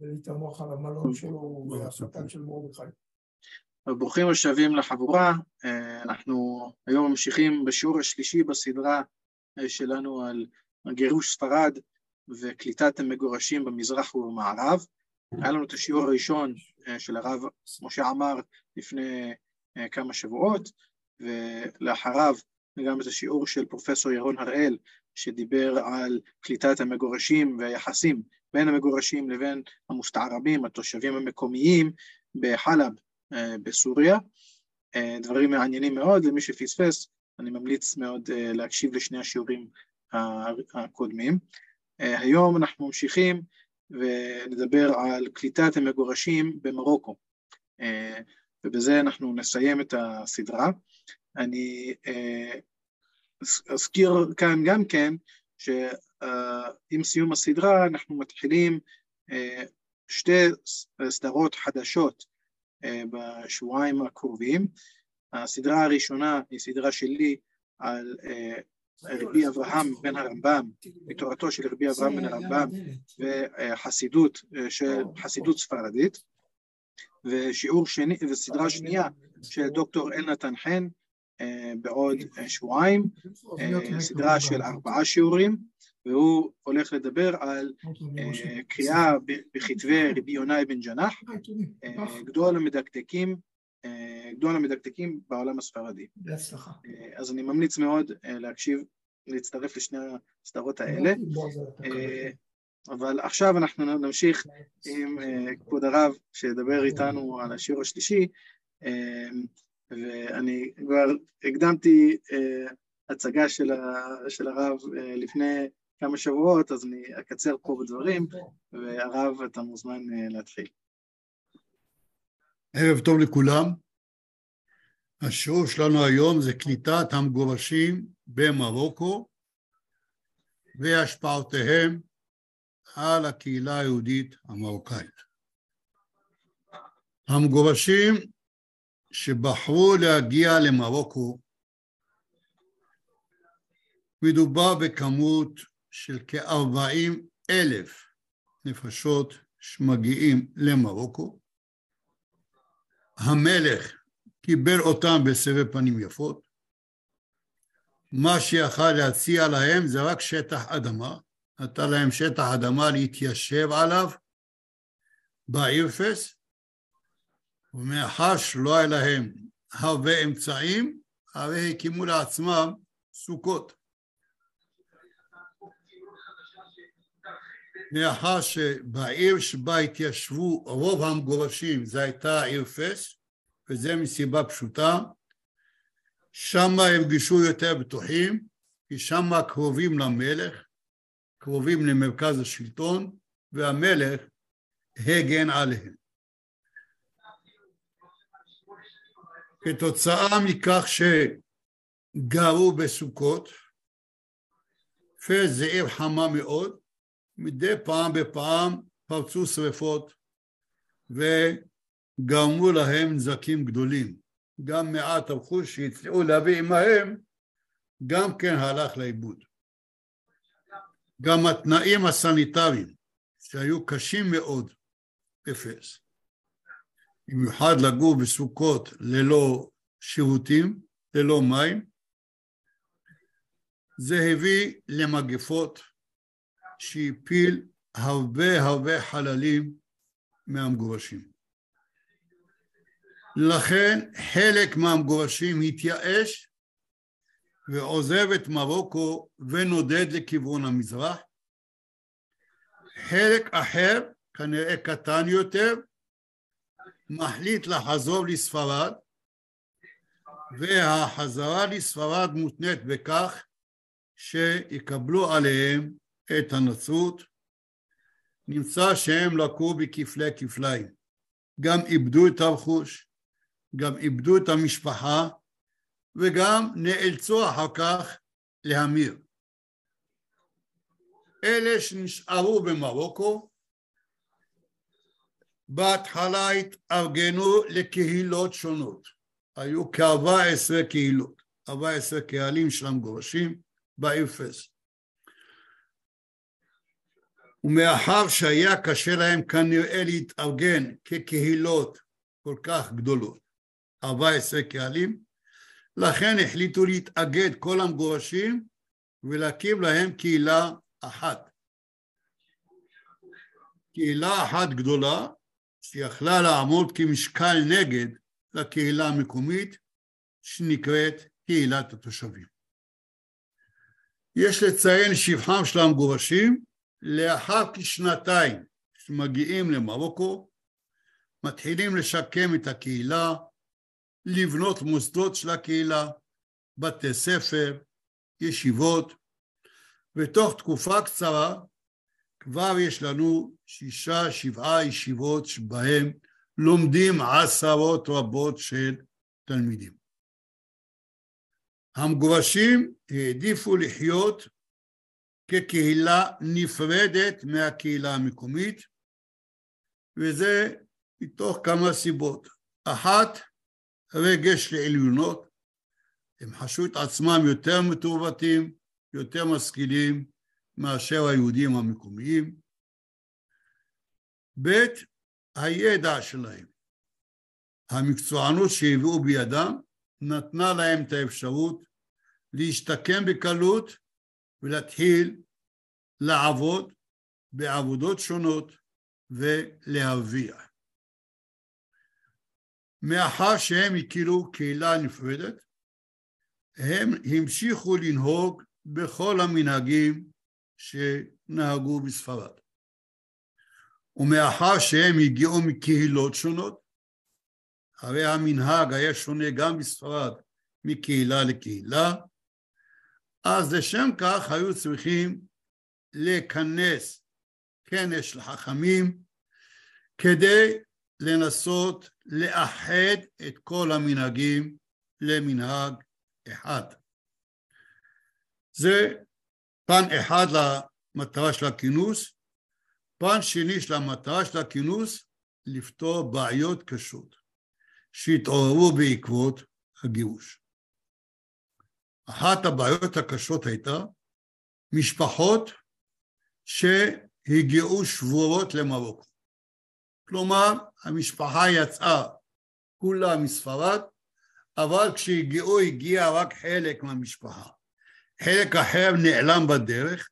ולהתעמוך על המלון שלו והשטן של מרדכי. ברוכים השבים לחבורה, אה, אנחנו היום ממשיכים בשיעור השלישי בסדרה אה, שלנו על גירוש ספרד וקליטת המגורשים במזרח ובמערב. היה לנו את השיעור הראשון אה, של הרב משה עמר לפני כמה שבועות, ולאחריו גם את השיעור של פרופסור ירון הראל, שדיבר על קליטת המגורשים והיחסים בין המגורשים לבין המוסתערבים, התושבים המקומיים בחלב אה, בסוריה. אה, דברים מעניינים מאוד, למי שפספס, אני ממליץ מאוד אה, להקשיב לשני השיעורים הקודמים. היום אנחנו ממשיכים ונדבר על קליטת המגורשים במרוקו, ובזה אנחנו נסיים את הסדרה. אני אזכיר כאן גם כן שעם סיום הסדרה אנחנו מתחילים שתי סדרות חדשות אה, בשבועיים הקרובים. הסדרה הראשונה היא סדרה שלי על אה, רבי אברהם בן הרמב"ם, מתורתו של רבי אברהם בן הרמב"ם וחסידות של חסידות ספרדית, ושיעור שני, וסדרה שנייה של דוקטור אלנתן חן אה, בעוד שבועיים, סדרה של ארבעה שיעורים, והוא הולך לדבר על אה, קריאה בכתבי רבי יונאי בן ג'נח, אה, גדול המדקדקים, אה, גדול המדקדקים בעולם הספרדי. בהצלחה. אז אני ממליץ מאוד להקשיב, להצטרף לשני הסדרות האלה. אבל עכשיו אנחנו נמשיך עם כבוד הרב שידבר איתנו על השיעור השלישי, ואני כבר הקדמתי הצגה של הרב לפני כמה שבועות, אז אני אקצר פה בדברים, והרב, אתה מוזמן אה, להתחיל. ערב טוב לכולם. השיעור שלנו היום זה קליטת המגורשים במרוקו והשפעותיהם על הקהילה היהודית המרוקאית. המגורשים שבחרו להגיע למרוקו מדובר בכמות של כ-40 אלף נפשות שמגיעים למרוקו. המלך קיבל אותם בסבב פנים יפות. מה שיכל להציע להם זה רק שטח אדמה, נתן להם שטח אדמה להתיישב עליו בעיר פס, ומאחר שלא היה להם הרבה אמצעים, הרי הקימו לעצמם סוכות. מאחר שבעיר שבה התיישבו רוב המגורשים זה הייתה העיר פס, וזה מסיבה פשוטה, שם הרגישו יותר בטוחים, כי שם קרובים למלך, קרובים למרכז השלטון, והמלך הגן עליהם. כתוצאה מכך שגרו בסוכות, פס זה עיר חמה מאוד, מדי פעם בפעם פרצו שרפות וגרמו להם נזקים גדולים. גם מעט הרכוש שהצליחו להביא עמהם גם כן הלך לאיבוד. גם התנאים הסניטריים שהיו קשים מאוד, אפס. במיוחד לגור בסוכות ללא שירותים, ללא מים, זה הביא למגפות שהפיל הרבה הרבה חללים מהמגורשים. לכן חלק מהמגורשים התייאש ועוזב את מרוקו ונודד לכיוון המזרח. חלק אחר, כנראה קטן יותר, מחליט לחזור לספרד, והחזרה לספרד מותנית בכך שיקבלו עליהם את הנצרות, נמצא שהם לקו בכפלי כפליים. גם איבדו את הרכוש, גם איבדו את המשפחה, וגם נאלצו אחר כך להמיר. אלה שנשארו במרוקו, בהתחלה התארגנו לקהילות שונות. היו כ-14 קהילות, 14 קהלים של המגורשים בעיר פס. ומאחר שהיה קשה להם כנראה להתארגן כקהילות כל כך גדולות, 14 קהלים, לכן החליטו להתאגד כל המגורשים ולהקים להם קהילה אחת. קהילה אחת גדולה שיכלה לעמוד כמשקל נגד לקהילה המקומית שנקראת קהילת התושבים. יש לציין שבחם של המגורשים לאחר כשנתיים שמגיעים למרוקו מתחילים לשקם את הקהילה, לבנות מוסדות של הקהילה, בתי ספר, ישיבות, ותוך תקופה קצרה כבר יש לנו שישה, שבעה ישיבות שבהם לומדים עשרות רבות של תלמידים. המגורשים העדיפו לחיות כקהילה נפרדת מהקהילה המקומית, וזה מתוך כמה סיבות. אחת, רגש לעליונות, הם חשו את עצמם יותר מתורבתים, יותר משכילים מאשר היהודים המקומיים. ב', הידע שלהם, המקצוענות שהביאו בידם, נתנה להם את האפשרות להשתקם בקלות ולהתחיל לעבוד בעבודות שונות ולהרוויח. מאחר שהם הכירו קהילה נפרדת, הם המשיכו לנהוג בכל המנהגים שנהגו בספרד. ומאחר שהם הגיעו מקהילות שונות, הרי המנהג היה שונה גם בספרד מקהילה לקהילה, אז לשם כך היו צריכים לכנס כנס של חכמים כדי לנסות לאחד את כל המנהגים למנהג אחד. זה פן אחד למטרה של הכינוס, פן שני של המטרה של הכינוס לפתור בעיות קשות שהתעוררו בעקבות הגירוש. אחת הבעיות הקשות הייתה משפחות שהגיעו שבורות למרוקו. כלומר, המשפחה יצאה כולה מספרד, אבל כשהגיעו הגיע רק חלק מהמשפחה. חלק אחר נעלם בדרך,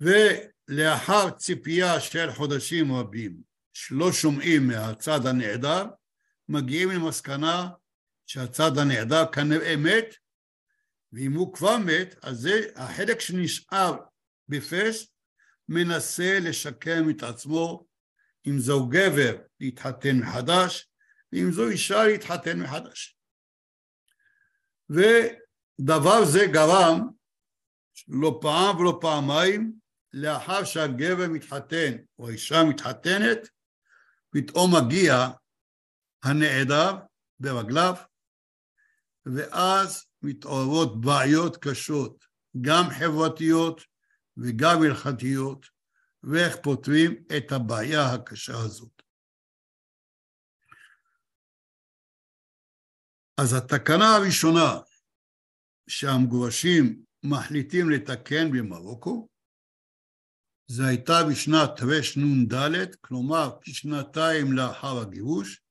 ולאחר ציפייה של חודשים רבים שלא שומעים מהצד הנעדר, מגיעים למסקנה שהצד הנעדר כנראה מת, ואם הוא כבר מת, אז זה החלק שנשאר בפס, מנסה לשקם את עצמו, אם זהו גבר להתחתן מחדש, ואם זו אישה להתחתן מחדש. ודבר זה גרם לא פעם ולא פעמיים, לאחר שהגבר מתחתן או האישה מתחתנת, פתאום מגיע הנעדר ברגליו, ואז מתעוררות בעיות קשות, גם חברתיות וגם הלכתיות, ואיך פותרים את הבעיה הקשה הזאת. אז התקנה הראשונה שהמגורשים מחליטים לתקן במרוקו, זה הייתה בשנת רנ"ד, כלומר כשנתיים לאחר הגירוש.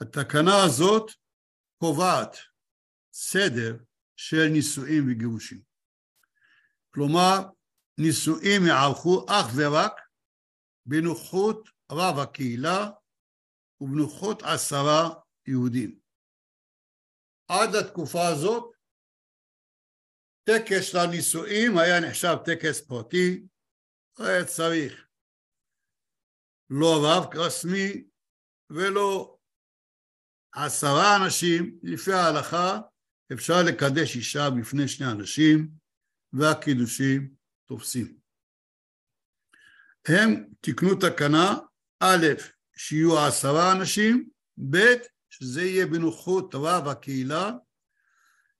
התקנה הזאת קובעת סדר של נישואים וגירושים. כלומר, נישואים יערכו אך ורק בנוחות רב הקהילה ובנוחות עשרה יהודים. עד לתקופה הזאת, טקס של הנישואים היה נחשב טקס פרטי, היה צריך לא רב רסמי ולא עשרה אנשים, לפי ההלכה אפשר לקדש אישה בפני שני אנשים והקידושים תופסים. הם תיקנו תקנה, א', שיהיו עשרה אנשים, ב', שזה יהיה בנוחות רב הקהילה,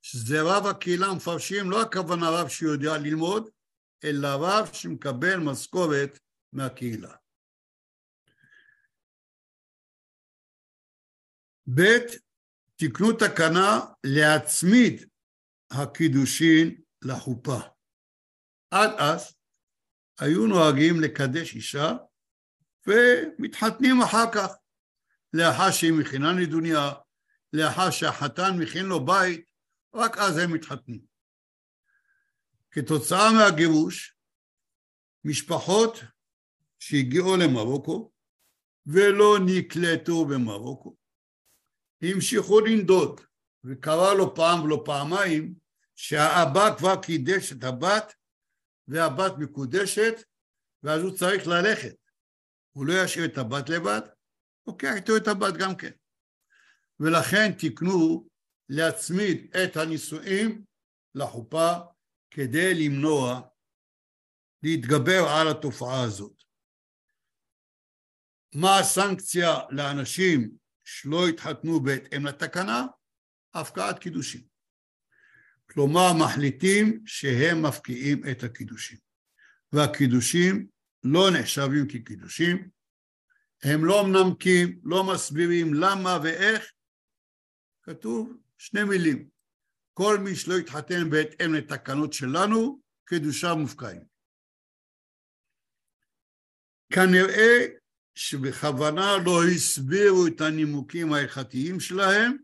שזה רב הקהילה מפרשים לא הכוונה רב שיודע ללמוד, אלא רב שמקבל משכורת מהקהילה. ב', תקנו תקנה להצמיד הקידושין לחופה. עד אז היו נוהגים לקדש אישה ומתחתנים אחר כך, לאחר שהיא מכינה נדוניה, לאחר שהחתן מכין לו בית, רק אז הם מתחתנים. כתוצאה מהגירוש, משפחות שהגיעו למרוקו ולא נקלטו במרוקו, המשיכו לנדוד, וקרה לו פעם ולא פעמיים שהאבא כבר קידש את הבת והבת מקודשת ואז הוא צריך ללכת. הוא לא ישאיר את הבת לבד, לוקח איתו את הבת גם כן. ולכן תיקנו להצמיד את הנישואים לחופה כדי למנוע, להתגבר על התופעה הזאת. מה הסנקציה לאנשים שלא התחתנו בהתאם לתקנה? הפקעת קידושים. כלומר, מחליטים שהם מפקיעים את הקידושים. והקידושים לא נחשבים כקידושים, הם לא מנמקים, לא מסבירים למה ואיך, כתוב שני מילים, כל מי שלא יתחתן בהתאם לתקנות שלנו, קדושה מופקעים. כנראה שבכוונה לא הסבירו את הנימוקים ההלכתיים שלהם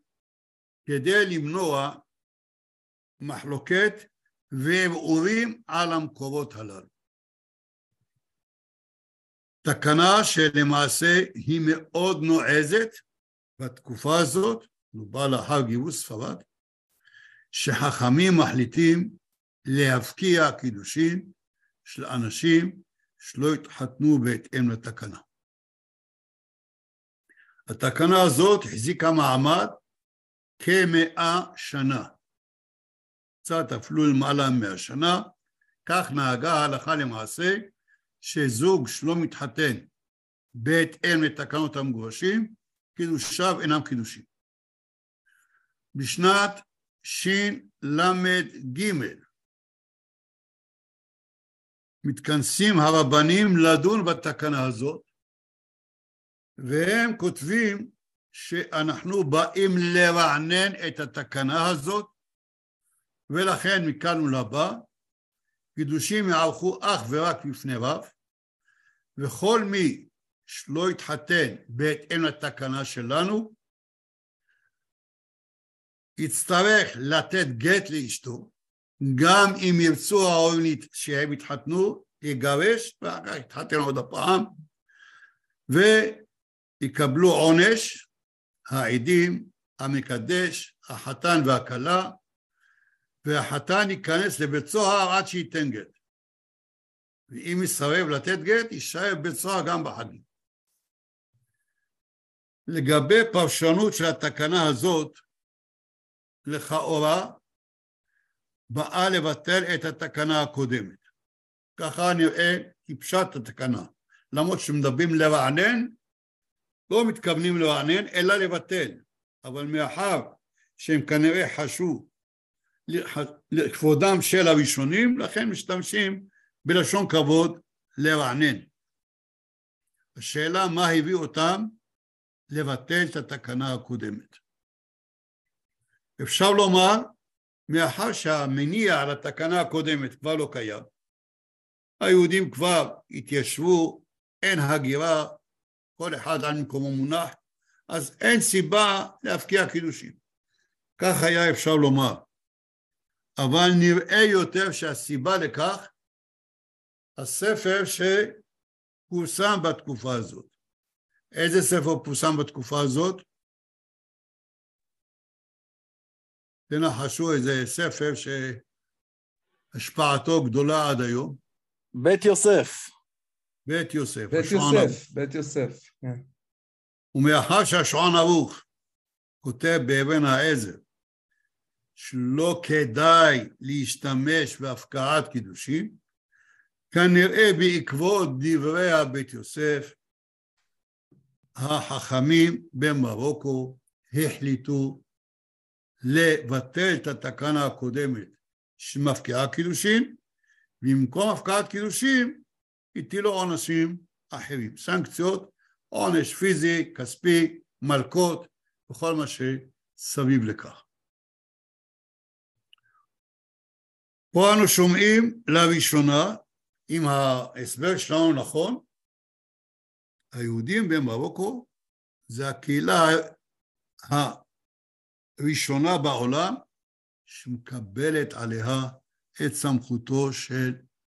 כדי למנוע מחלוקת וערעורים על המקורות הללו. תקנה שלמעשה היא מאוד נועזת בתקופה הזאת, מדובר לאחר גירוש ספרד, שחכמים מחליטים להבקיע קידושין של אנשים שלא התחתנו בהתאם לתקנה. התקנה הזאת החזיקה מעמד כמאה שנה, קצת אפילו למעלה מאה שנה, כך נהגה ההלכה למעשה שזוג שלא מתחתן בהתאם לתקנות המגורשים, קידושיו אינם קידושים. בשנת של"ג מתכנסים הרבנים לדון בתקנה הזאת, והם כותבים שאנחנו באים לרענן את התקנה הזאת, ולכן מכאן ולבא קידושים יערכו אך ורק לפני רב, וכל מי שלא יתחתן בהתאם לתקנה שלנו, יצטרך לתת גט לאשתו, גם אם ירצו ההורים שהם יתחתנו, יגרש, ואחר כך יתחתן עוד הפעם, ויקבלו עונש, העדים, המקדש, החתן והכלה, והחתן ייכנס לבית סוהר עד שייתן גט. ואם יסרב לתת גט, יישאר בבית סוהר גם בחגים. לגבי פרשנות של התקנה הזאת, לכאורה, באה לבטל את התקנה הקודמת. ככה נראה כפשט התקנה. למרות שמדברים לרענן, לא מתכוונים לרענן, אלא לבטל. אבל מאחר שהם כנראה חשו לכבודם של הראשונים, לכן משתמשים בלשון כבוד לרענן. השאלה מה הביא אותם לבטל את התקנה הקודמת. אפשר לומר, מאחר שהמניע על התקנה הקודמת כבר לא קיים, היהודים כבר התיישבו, אין הגירה, כל אחד על מקומו מונח, אז אין סיבה להפקיע קידושים. כך היה אפשר לומר. אבל נראה יותר שהסיבה לכך הספר שפורסם בתקופה הזאת. איזה ספר פורסם בתקופה הזאת? תנחשו איזה ספר שהשפעתו גדולה עד היום. בית יוסף. בית יוסף. בית יוסף, בית יוסף. כן. ומאחר שהשעון ערוך כותב באבן העזר שלא כדאי להשתמש בהפקעת קידושין, כנראה בעקבות דברי הבית יוסף, החכמים במרוקו החליטו לבטל את התקנה הקודמת שמפקיעה קידושין, במקום הפקעת קידושין הטילו עונשים אחרים, סנקציות, עונש פיזי, כספי, מלקות וכל מה שסביב לכך. פה אנו שומעים לראשונה אם ההסבר שלנו נכון, היהודים במרוקו זה הקהילה הראשונה בעולם שמקבלת עליה את סמכותו של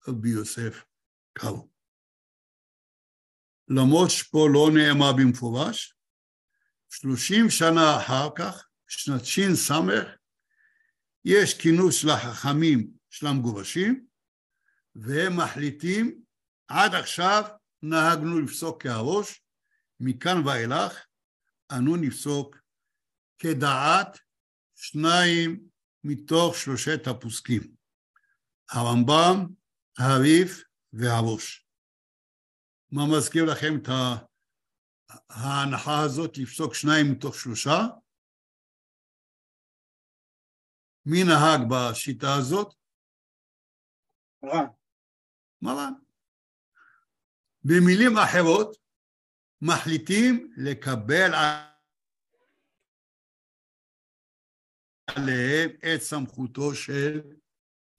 רבי יוסף קארו. למרות שפה לא נאמר במפורש, שלושים שנה אחר כך, שנת ש"ס, יש כינוס של החכמים של המגורשים, והם מחליטים, עד עכשיו נהגנו לפסוק כהראש, מכאן ואילך אנו נפסוק כדעת שניים מתוך שלושת הפוסקים, הרמב"ם, הריף והראש. מה מזכיר לכם את ההנחה הזאת לפסוק שניים מתוך שלושה? מי נהג בשיטה הזאת? מרן. במילים אחרות, מחליטים לקבל עליהם את סמכותו של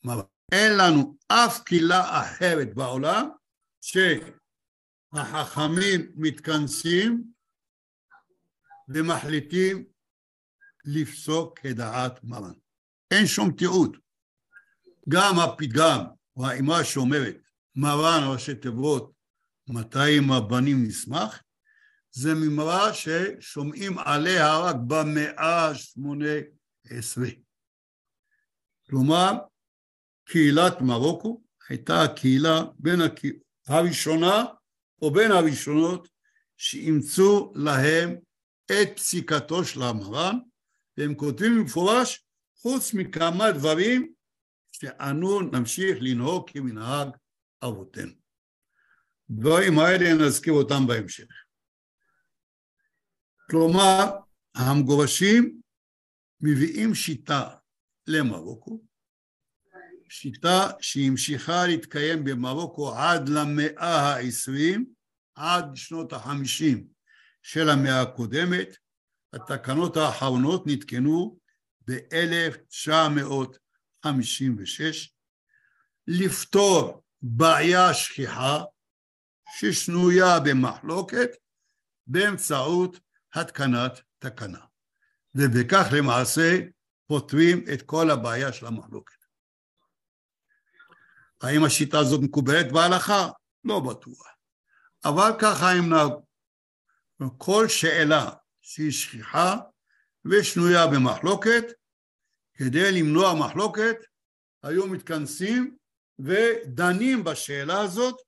מרן. אין לנו אף קהילה אחרת בעולם שהחכמים מתכנסים ומחליטים לפסוק כדעת מרן. אין שום תיעוד. גם הפתגם או האמרה שאומרת מרן ראשי תיבות מתי עם הבנים נשמח, זה ממרה ששומעים עליה רק במאה השמונה עשרה. כלומר, קהילת מרוקו הייתה הקהילה בין הקה... הראשונה או בין הראשונות שאימצו להם את פסיקתו של המרן, והם כותבים במפורש, חוץ מכמה דברים שאנו נמשיך לנהוג כמנהג אבותינו. דברים האלה נזכיר אותם בהמשך. כלומר, המגורשים מביאים שיטה למרוקו, שיטה שהמשיכה להתקיים במרוקו עד למאה העשרים, עד שנות החמישים של המאה הקודמת, התקנות האחרונות נתקנו ב-1956, לפתור בעיה שכיחה ששנויה במחלוקת באמצעות התקנת תקנה. ובכך למעשה פותרים את כל הבעיה של המחלוקת. האם השיטה הזאת מקובלת בהלכה? לא בטוח. אבל ככה הם נהגו. כל שאלה שהיא שכיחה ושנויה במחלוקת, כדי למנוע מחלוקת, היו מתכנסים ודנים בשאלה הזאת,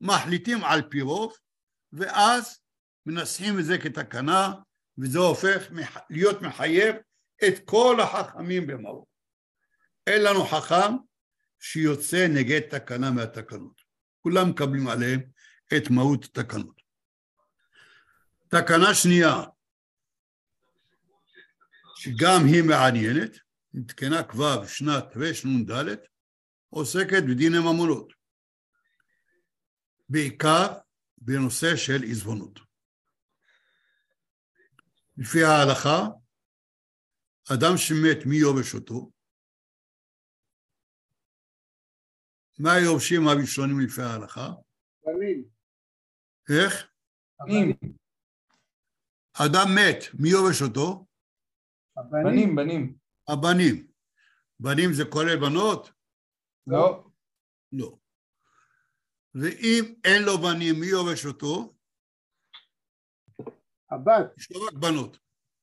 מחליטים על פי רוב, ואז מנסחים את זה כתקנה, וזה הופך להיות מחייב את כל החכמים במרוקו. אין לנו חכם שיוצא נגד תקנה מהתקנות. כולם מקבלים עליהם את מהות התקנות. תקנה שנייה, שגם היא מעניינת, נתקנה כבר בשנת רנ"ד, עוסקת בדיני ממונות, בעיקר בנושא של עזבונות. לפי ההלכה, אדם שמת מי יורש אותו? מה היורשים הראשונים לפי ההלכה? בנים. איך? בנים, אדם מת, מי יורש אותו? בנים, בנים. הבנים. בנים זה כולל בנות? לא, לא. ואם אין לו בנים, מי יורש אותו? הבת, יש לו רק בנות.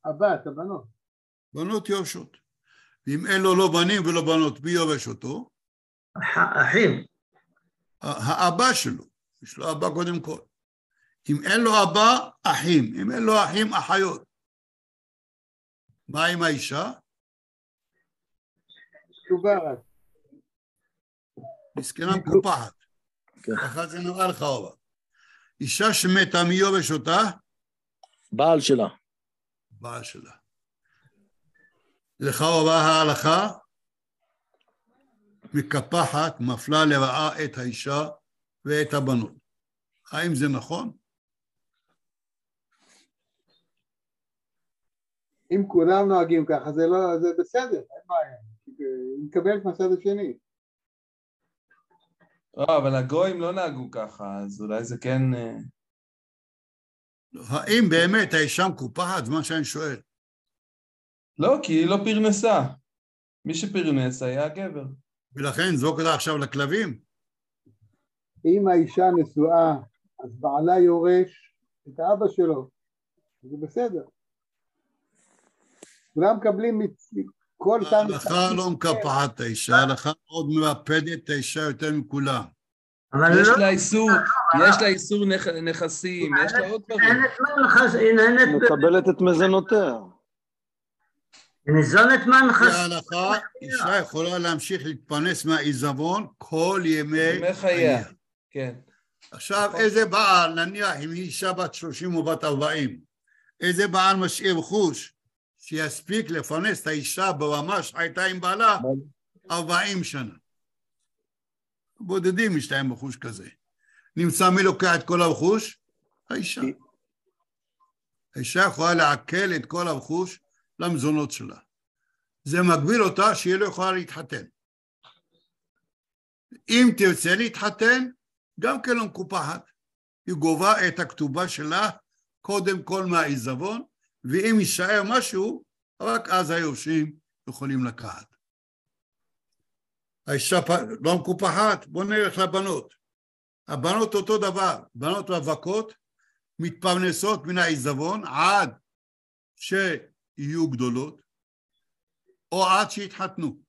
הבת, הבנות. בנות יורשות. ואם אין לו לא בנים ולא בנות, מי יורש אותו? אחים, האבא שלו. יש לו אבא קודם כל. אם אין לו אבא, אחים. אם אין לו אחים, אחיות. מה עם האישה? שוברת. מסכנה מקופחת. כן. ככה זה נראה לך אבא. אישה שמתה, מי יורש אותה? בעל שלה. בעל שלה. לכאורה ההלכה מקפחת, מפלה לרעה את האישה ואת הבנות. האם זה נכון? אם כולם נוהגים ככה זה לא, זה בסדר, אין בעיה. היא מקבלת מהצד השני. לא, אבל הגויים לא נהגו ככה, אז אולי זה כן... אה, האם באמת האישה מקופחת? זה מה שאני שואל. לא, כי היא לא פרנסה. מי שפרנס היה הגבר. ולכן זרוק אותה עכשיו לכלבים? אם האישה נשואה, אז בעלה יורש את האבא שלו, זה בסדר. כולם מקבלים מצ- כל תא ההלכה לא מקפחת את האישה, ההלכה עוד מרפדת את האישה יותר מכולם. אבל יש לא, לה איסור, יש לה איסור נכ- נכסים, יש לה עוד דברים. היא מקבלת את מזונותיה. ניזונת מהנכס, בהלכה אישה יכולה להמשיך להתפרנס מהעיזבון כל ימי חייה. כן. עכשיו איזה בעל, נניח אם היא אישה בת 30 או בת 40, איזה בעל משאיר רכוש שיספיק לפרנס את האישה ברמה שהייתה עם בעלה 40 שנה. בודדים יש להם רכוש כזה. נמצא מי לוקח את כל הרכוש? האישה. האישה יכולה לעכל את כל הרכוש למזונות שלה. זה מגביל אותה שהיא לא יכולה להתחתן. אם תרצה להתחתן, גם כן לא מקופחת. היא גובה את הכתובה שלה קודם כל מהעיזבון, ואם יישאר משהו, רק אז היורשים יכולים לקחת. האישה לא מקופחת, בואו נלך לבנות. הבנות אותו דבר, בנות רווקות מתפרנסות מן העיזבון עד שיהיו גדולות, או עד שיתחתנו.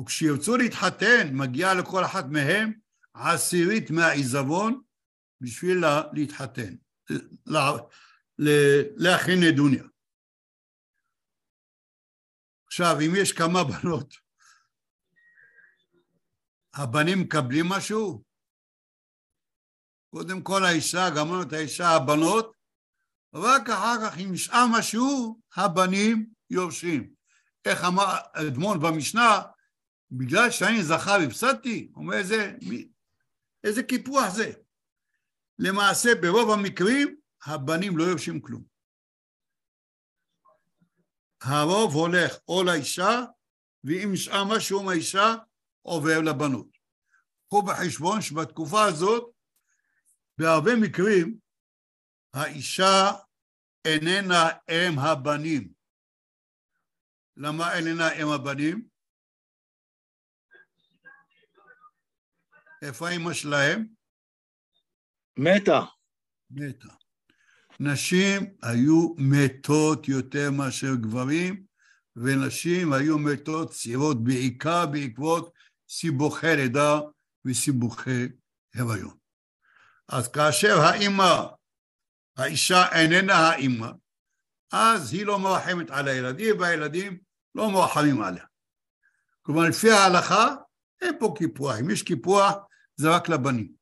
וכשירצו להתחתן, מגיעה לכל אחת מהם עשירית מהעיזבון בשביל לה- להתחתן, לה- ל- להכין נדוניה. עכשיו, אם יש כמה בנות, הבנים מקבלים משהו? קודם כל האישה, גמרנו את האישה, הבנות, רק אחר כך, אם נשאר משהו, הבנים יורשים. איך אמר אדמון במשנה, בגלל שאני זכה והפסדתי, אומר איזה, איזה קיפוח זה. למעשה, ברוב המקרים, הבנים לא יורשים כלום. הרוב הולך או לאישה, ואם נשאר משהו מהאישה, עובר לבנות. קחו בחשבון שבתקופה הזאת, בהרבה מקרים, האישה איננה אם הבנים. למה איננה אם הבנים? איפה האמא שלהם? מתה. מתה. נשים היו מתות יותר מאשר גברים, ונשים היו מתות צעירות בעיקר בעקבות סיבוכי לידה וסיבוכי הריון. אז כאשר האימא, האישה איננה האימא, אז היא לא מרחמת על הילדים, והילדים לא מרחמים עליה. כלומר, לפי ההלכה, אין פה קיפוח. אם יש קיפוח, זה רק לבנים.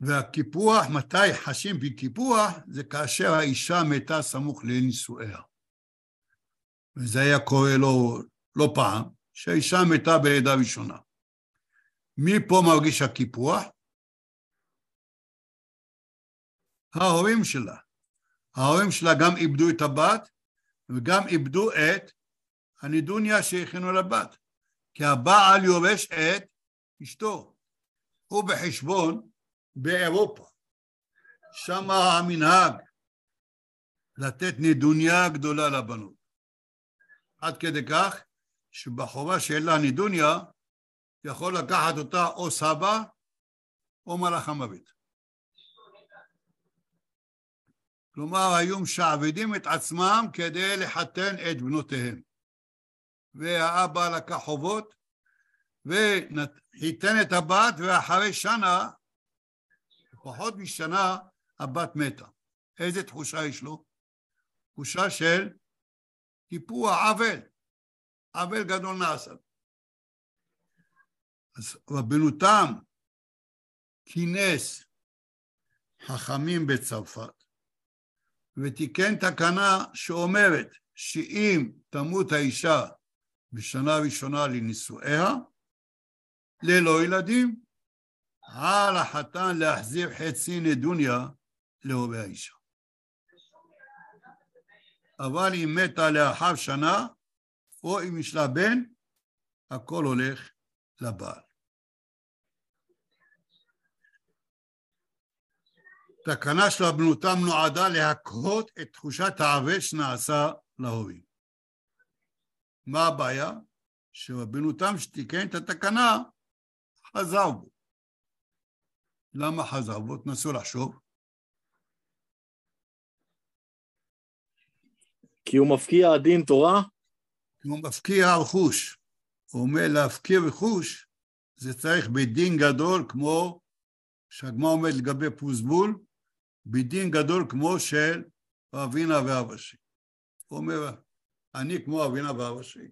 והקיפוח, מתי חשים בקיפוח? זה כאשר האישה מתה סמוך לנישואיה. וזה היה קורה לא, לא פעם, שהאישה מתה בלידה ראשונה. מי פה מרגיש הקיפוח? ההורים שלה. ההורים שלה גם איבדו את הבת וגם איבדו את הנידוניה שהכינו לבת. כי הבעל יורש את אשתו. הוא בחשבון באירופה. שם המנהג לתת נדוניה גדולה לבנות. עד כדי כך שבחובה שאין לה נדוניה, יכול לקחת אותה או סבא או מלאך המוות. כלומר, היו משעבדים את עצמם כדי לחתן את בנותיהם. והאבא לקח חובות וחיתן את הבת, ואחרי שנה, פחות משנה, הבת מתה. איזה תחושה יש לו? תחושה של טיפוח, עוול. עוול גדול נעשה. אז רבנו תם כינס חכמים בצרפת ותיקן תקנה שאומרת שאם תמות האישה בשנה ראשונה לנישואיה, ללא ילדים, על החתן להחזיר חצי נדוניה להורי האישה. אבל אם מתה לאחר שנה, או אם יש לה בן, הכל הולך לבעל. תקנה של הבנותם נועדה להקהות את תחושת העוול שנעשה להורים. מה הבעיה? שבבנותם שתיקן את התקנה, חזר בו. למה חזר בו? תנסו לחשוב. כי הוא מפקיע דין תורה? כי הוא מפקיע רכוש. הוא אומר להפקיע רכוש, זה צריך בדין גדול כמו שהגמרא עומד לגבי פוזבול, בדין גדול כמו של אבינה ואבא שלי. הוא אומר, אני כמו אבינה ואבא שלי,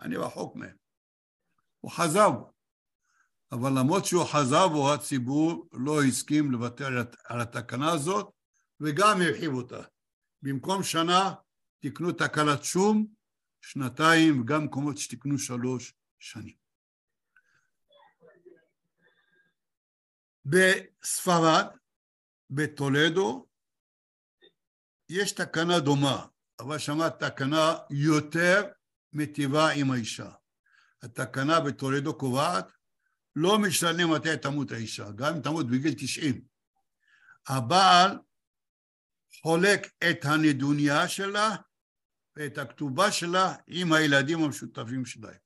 אני רחוק מהם. הוא חזר בו. אבל למרות שהוא חזר בו, הציבור לא הסכים לוותר על התקנה הזאת, וגם הרחיב אותה. במקום שנה, תקנו תקלת שום, שנתיים, וגם מקומות שתקנו שלוש שנים. בספרד, בטולדו, יש תקנה דומה, אבל שמה תקנה יותר מטיבה עם האישה. התקנה בטולדו קובעת, לא משנה מתי תמות האישה, גם אם תמות בגיל 90. הבעל חולק את הנדוניה שלה ואת הכתובה שלה עם הילדים המשותפים שלהם.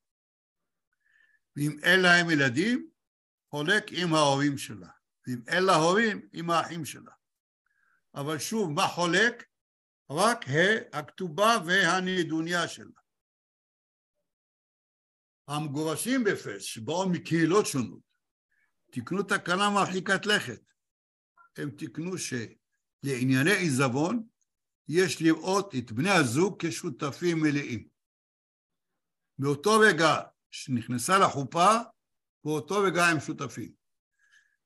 ואם אין להם ילדים, חולק עם ההורים שלה. ואם אין לה הורים, עם האחים שלה. אבל שוב, מה חולק? רק הכתובה והנדוניה שלה. המגורשים בפס, שבאו מקהילות שונות, תקנו תקנה מרחיקת לכת. הם תקנו שלענייני עיזבון יש לראות את בני הזוג כשותפים מלאים. באותו רגע שנכנסה לחופה, באותו רגע הם שותפים.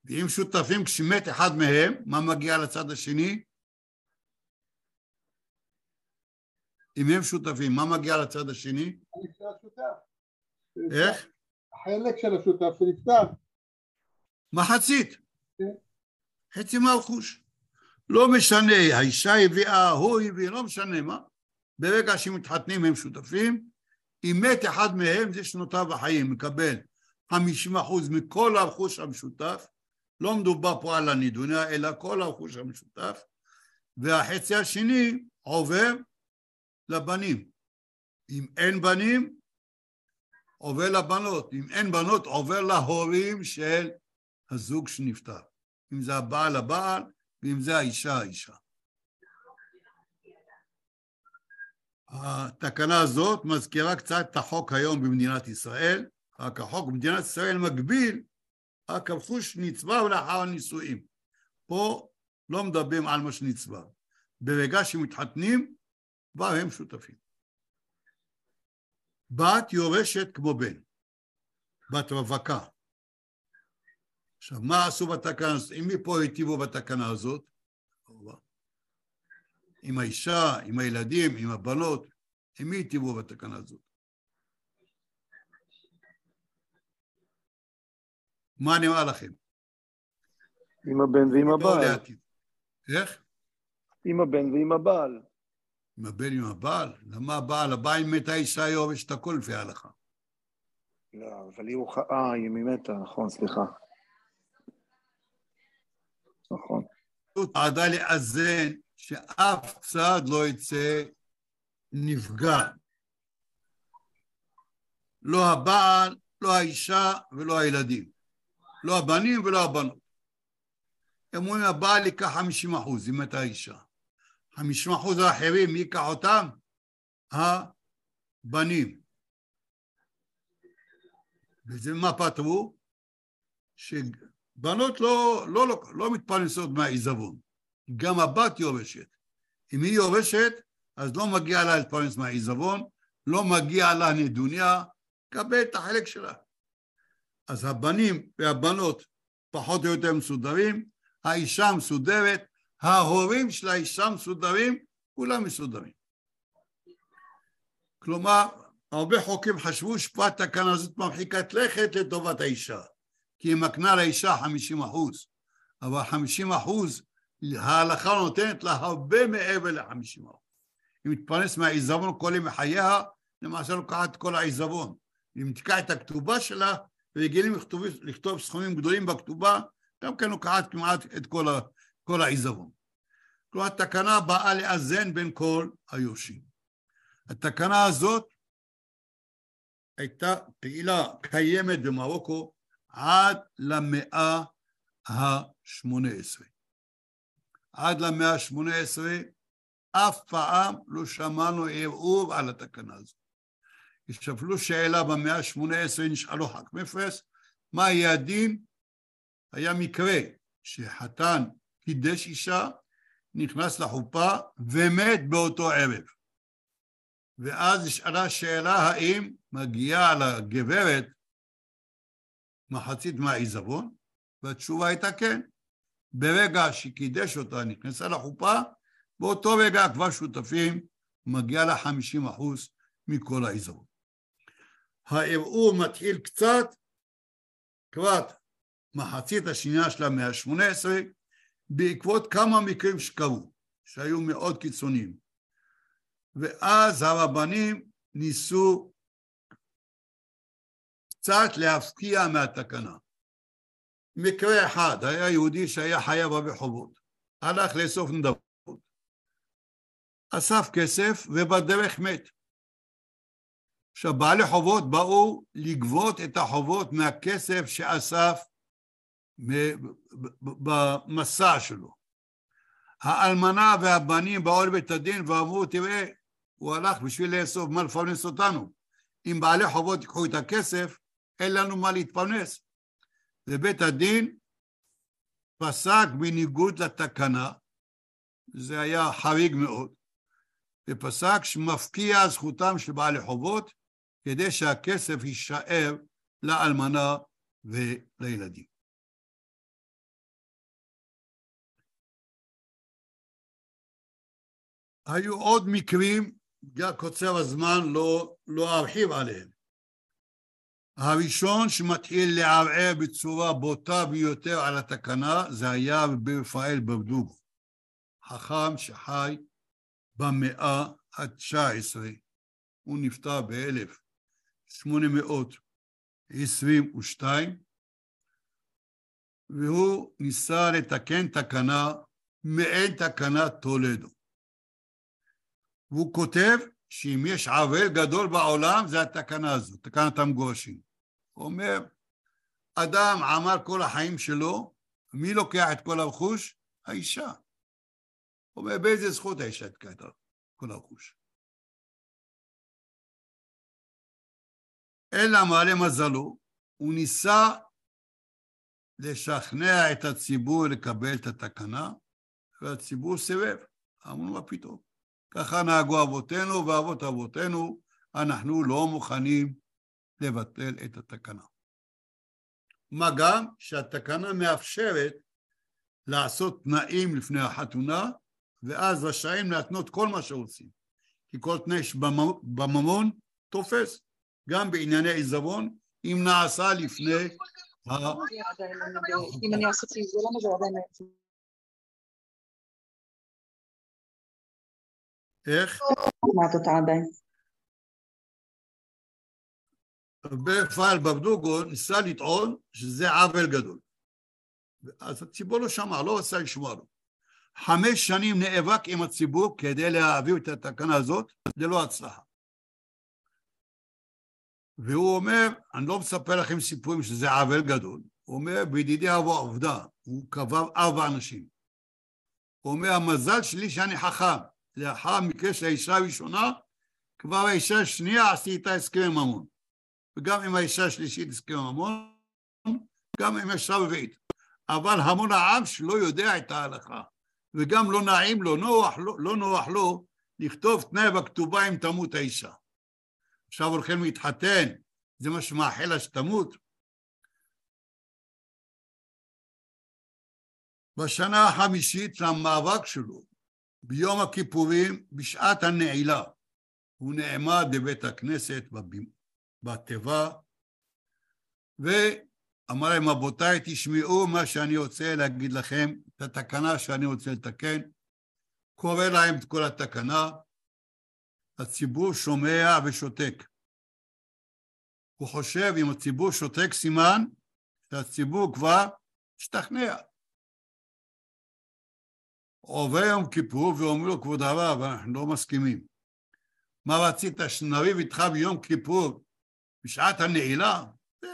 ואם שותפים כשמת אחד מהם, מה מגיע לצד השני? אם הם שותפים, מה מגיע לצד השני? איך? החלק של השותף שנפטר. מחצית. כן. חצי מהרכוש. לא משנה, האישה הביאה, הוא הביא, לא משנה מה. ברגע שמתחתנים הם שותפים, אם מת אחד מהם זה שנותיו בחיים, מקבל 50% מכל הרכוש המשותף, לא מדובר פה על הנידוניה, אלא כל הרכוש המשותף, והחצי השני עובר לבנים. אם אין בנים, עובר לבנות. אם אין בנות, עובר להורים של הזוג שנפטר. אם זה הבעל הבעל, ואם זה האישה האישה. התקנה הזאת מזכירה קצת את החוק היום במדינת ישראל, רק החוק במדינת ישראל מגביל רק הרכוש נצבר לאחר הנישואים. פה לא מדברים על מה שנצבר. ברגע שמתחתנים, כבר הם שותפים. בת יורשת כמו בן, בת רווקה. עכשיו, מה עשו בתקנה הזאת? אם מפה היטיבו בתקנה הזאת? עם האישה, עם הילדים, עם הבנות, עם מי היטיבו בתקנה הזאת? מה אני אומר לכם? עם הבן ועם הבעל. איך? עם הבן ועם הבעל. עם הבן עם הבעל? למה הבעל? הבעל מתה אישה יורש את הכל לפי ההלכה. לא, אבל היא הוא ח... אה, היא מתה, נכון, סליחה. נכון. נועדה לאזן שאף צד לא יצא נפגע. לא הבעל, לא האישה ולא הילדים. לא הבנים ולא הבנות. הם אומרים הבעל ייקח 50 אחוז, אם הייתה אישה. 50 אחוז האחרים, מי ייקח אותם? הבנים. וזה מה פתרו? שבנות לא, לא, לא, לא מתפרנסות מהעיזבון. גם הבת יורשת. אם היא יורשת, אז לא מגיע לה להתפרנס מהעיזבון, לא מגיע לה נדוניה, קבל את החלק שלה. אז הבנים והבנות פחות או יותר מסודרים, האישה מסודרת, ההורים של האישה מסודרים, כולם מסודרים. כלומר, הרבה חוקים חשבו שפה התקנה הזאת מרחיקת לכת לטובת האישה, כי היא מקנה לאישה 50 אחוז, אבל 50 אחוז, ההלכה נותנת לה הרבה מעבר ל-50 אחוז. היא מתפרנס מהעיזבון כל ימי חייה, למעשה לוקחת כל העיזבון. אם תיקח את הכתובה שלה, ורגילים לכתוב, לכתוב סכומים גדולים בכתובה, גם כן לוקחת כמעט את כל, ה, כל העיזבון. כלומר, התקנה באה לאזן בין כל היורשים. התקנה הזאת הייתה פעילה, קיימת במרוקו עד למאה ה-18. עד למאה ה-18 אף פעם לא שמענו ערעור על התקנה הזאת. אפילו שאלה במאה ה-18, נשאלו חכמי מפרס, מה יהיה הדין? היה מקרה שחתן קידש אישה, נכנס לחופה ומת באותו ערב. ואז נשאלה שאלה האם מגיעה לגברת מחצית מהעיזבון, והתשובה הייתה כן. ברגע שקידש אותה, נכנסה לחופה, באותו רגע כבר שותפים, מגיע לה 50 אחוז מכל העיזבון. הערעור מתחיל קצת, כבר מחצית השנייה של המאה ה-18, בעקבות כמה מקרים שקרו, שהיו מאוד קיצוניים. ואז הרבנים ניסו קצת להפקיע מהתקנה. מקרה אחד, היה יהודי שהיה חייב הרבה חובות, הלך לאסוף נדבות, אסף כסף ובדרך מת. עכשיו, בעלי חובות באו לגבות את החובות מהכסף שאסף במסע שלו. האלמנה והבנים באו לבית הדין ואמרו, תראה, הוא הלך בשביל לאסוף מה לפרנס אותנו. אם בעלי חובות ייקחו את הכסף, אין לנו מה להתפרנס. ובית הדין פסק בניגוד לתקנה, זה היה חריג מאוד, ופסק שמפקיע זכותם של בעלי חובות כדי שהכסף יישאר לאלמנה ולילדים. היו עוד מקרים, בגלל קוצר הזמן לא, לא ארחיב עליהם. הראשון שמתחיל לערער בצורה בוטה ביותר על התקנה זה היה ברפאל ברדוגו, חכם שחי במאה ה-19, הוא נפטר ב-1822, והוא ניסה לתקן תקנה מעין תקנת טולדו. והוא כותב שאם יש עוול גדול בעולם זה התקנה הזאת, תקנת המגורשים. הוא אומר, אדם עמל כל החיים שלו, מי לוקח את כל הרכוש? האישה. הוא אומר, באיזה זכות האישה תקעה את כל הרכוש? אלא מעלה מזלו, הוא ניסה לשכנע את הציבור לקבל את התקנה, והציבור סירב. אמרו, מה פתאום? ככה נהגו אבותינו ואבות אבותינו, אנחנו לא מוכנים לבטל את התקנה. מה גם שהתקנה מאפשרת לעשות תנאים לפני החתונה, ואז רשאים להתנות כל מה שרוצים. כי כל תנאי שבממון תופס, גם בענייני עיזבון, אם נעשה לפני ה... אם אני עשיתי זה, למה זה עדיין... איך? שומעת אותה עדיין. בפעל ברדוגו ניסה לטעון שזה עוול גדול. אז הציבור לא שמע, לא רצה לשמוע לו. חמש שנים נאבק עם הציבור כדי להעביר את התקנה הזאת ללא הצלחה. והוא אומר, אני לא מספר לכם סיפורים שזה עוול גדול, הוא אומר, בידידי אבו עובדה, הוא קבע ארבע אנשים. הוא אומר, המזל שלי שאני חכם, לאחר המקרה של האישה הראשונה, כבר האישה השנייה עשיתי איתה הסכם ממון. וגם עם האישה השלישית הסכם ממון, גם עם האישה הרביעית. אבל המון העם שלא יודע את ההלכה, וגם לא נעים לו, נוח, לא, לא נוח לו, לכתוב תנאי בכתובה אם תמות האישה. עכשיו הולכים להתחתן, זה מה שמאחל לה שתמות. בשנה החמישית של המאבק שלו, ביום הכיפורים, בשעת הנעילה, הוא נעמד בבית הכנסת בתיבה, ואמר להם, רבותיי, תשמעו מה שאני רוצה להגיד לכם, את התקנה שאני רוצה לתקן. קורא להם את כל התקנה, הציבור שומע ושותק. הוא חושב אם הציבור שותק סימן שהציבור כבר השתכנע. עובר יום כיפור ואומר לו, כבוד הרב, אנחנו לא מסכימים. מה רצית, שנריב איתך ביום כיפור בשעת הנעילה? זה-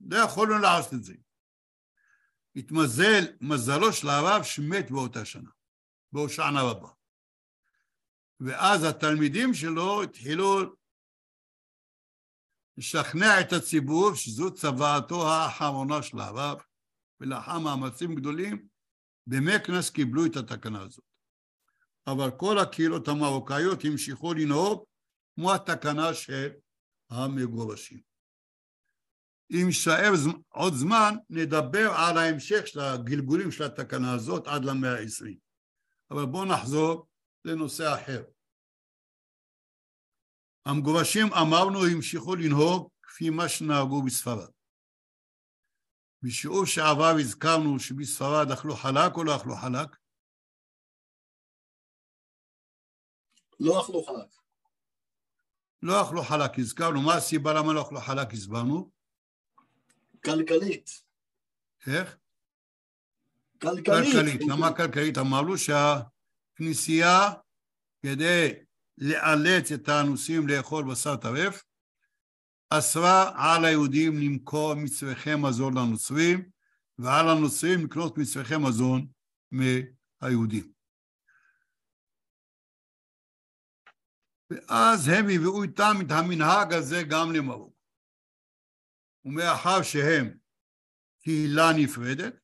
לא יכולנו לעשות את זה. התמזל מזלו של הרב שמת באותה שנה, בהושענא רבה. ואז התלמידים שלו התחילו לשכנע את הציבור שזו צוואתו האחרונה של הרב, ולאחר מאמצים גדולים, במקנס קיבלו את התקנה הזאת. אבל כל הקהילות המרוקאיות המשיכו לנהוג כמו התקנה של המגורשים. אם יישאר עוד זמן, נדבר על ההמשך של הגלגולים של התקנה הזאת עד למאה העשרים. אבל בואו נחזור לנושא אחר. המגורשים אמרנו המשיכו לנהוג כפי מה שנהגו בספרד. בשיעור שעבר הזכרנו שבספרד אכלו חלק או לא אכלו חלק? לא אכלו חלק. לא אכלו חלק, הזכרנו. מה הסיבה למה לא אכלו חלק? הסברנו. כלכלית. איך? כלכלית. כלכלית. למה כלכלית? אמרנו שהכנסייה, כדי לאלץ את האנוסים לאכול בשר טרף, אסרה על היהודים למכור מצרכי מזון לנוצרים, ועל הנוצרים לקנות מצרכי מזון מהיהודים. ואז הם הביאו איתם את המנהג הזה גם למרוקו. ומאחר שהם קהילה נפרדת,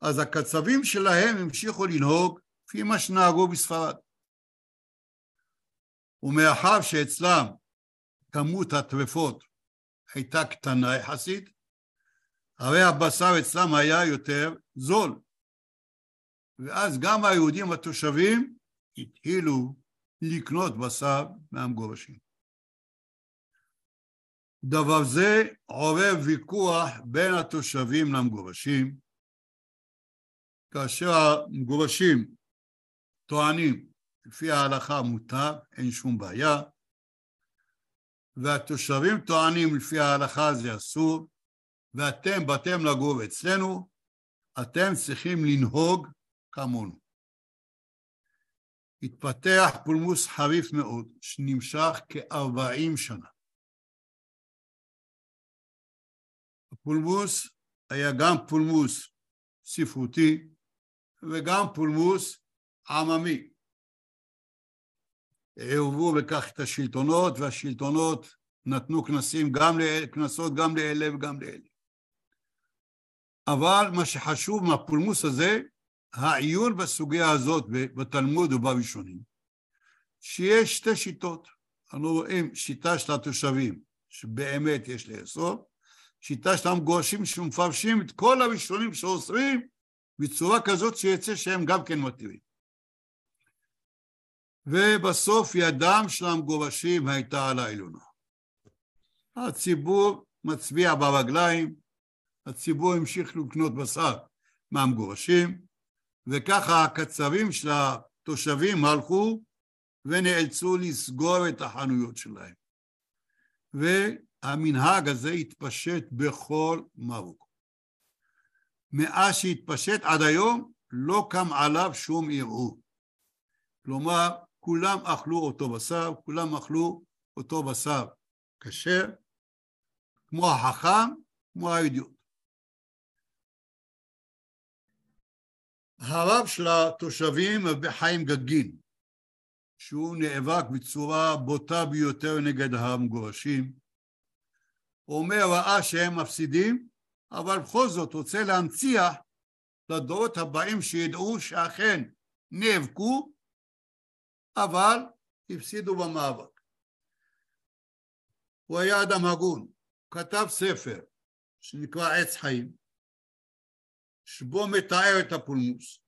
אז הקצבים שלהם המשיכו לנהוג כפי מה שנהגו בספרד. ומאחר שאצלם כמות הטרפות הייתה קטנה יחסית, הרי הבשר אצלם היה יותר זול. ואז גם היהודים התושבים התחילו לקנות בשר מהמגורשים. דבר זה עורר ויכוח בין התושבים למגורשים, כאשר המגורשים טוענים לפי ההלכה מותר, אין שום בעיה, והתושבים טוענים לפי ההלכה זה אסור, ואתם באתם לגור אצלנו, אתם צריכים לנהוג כמונו. התפתח פולמוס חריף מאוד, שנמשך כארבעים שנה. הפולמוס היה גם פולמוס ספרותי וגם פולמוס עממי. ערבו בכך את השלטונות, והשלטונות נתנו כנסים גם כנסות גם לאלה וגם לאלה. אבל מה שחשוב מהפולמוס הזה, העיון בסוגיה הזאת בתלמוד ובראשונים, שיש שתי שיטות. אנחנו רואים שיטה של התושבים, שבאמת יש לאסור, שיטה של המגורשים שמפרשים את כל הראשונים שאוסרים בצורה כזאת שיצא שהם גם כן מתירים. ובסוף ידם של המגורשים הייתה על העליונה. הציבור מצביע ברגליים, הציבור המשיך לקנות בשר מהמגורשים, וככה הקצבים של התושבים הלכו ונאלצו לסגור את החנויות שלהם. והמנהג הזה התפשט בכל מרוקו. מאז שהתפשט עד היום לא קם עליו שום ערעור. כלומר, כולם אכלו אותו בשר, כולם אכלו אותו בשר כשר, כמו החכם, כמו האידיוט. הרב של התושבים, רבי חיים גגין, שהוא נאבק בצורה בוטה ביותר נגד המגורשים, אומר, ראה שהם מפסידים, אבל בכל זאת רוצה להנציח לדורות הבאים שידעו שאכן נאבקו, אבל הפסידו במאבק. הוא היה אדם הגון, הוא כתב ספר שנקרא עץ חיים, שבו מתאר את הפולמוס,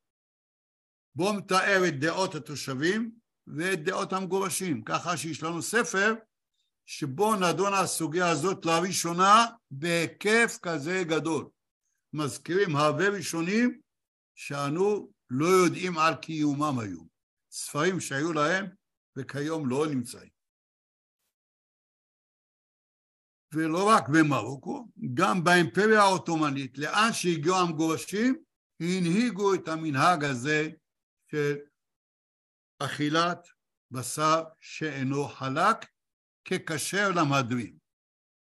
בו מתאר את דעות התושבים ואת דעות המגורשים, ככה שיש לנו ספר שבו נדונה הסוגיה הזאת לראשונה בהיקף כזה גדול. מזכירים הרבה ראשונים שאנו לא יודעים על קיומם היום. ספרים שהיו להם וכיום לא נמצאים. ולא רק במרוקו, גם באימפריה העות'מאנית, לאן שהגיעו המגורשים, הנהיגו את המנהג הזה של אכילת בשר שאינו חלק ככשר למהדרין.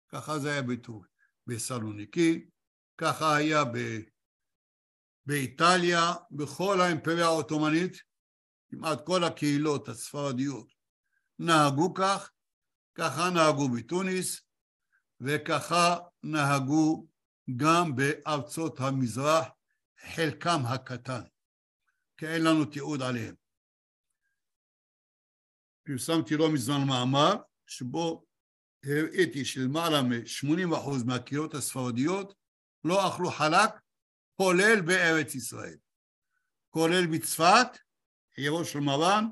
ככה זה היה בטור, בסלוניקי, ככה היה ב, באיטליה, בכל האימפריה העות'מאנית, כמעט כל הקהילות הספרדיות נהגו כך, ככה נהגו בתוניס, וככה נהגו גם בארצות המזרח, חלקם הקטן, כי אין לנו תיעוד עליהם. פרסמתי לא מזמן מאמר שבו הראיתי שלמעלה מ-80% מהקהילות הספרדיות לא אכלו חלק, כולל בארץ ישראל, כולל בצפת, עירו של מרן,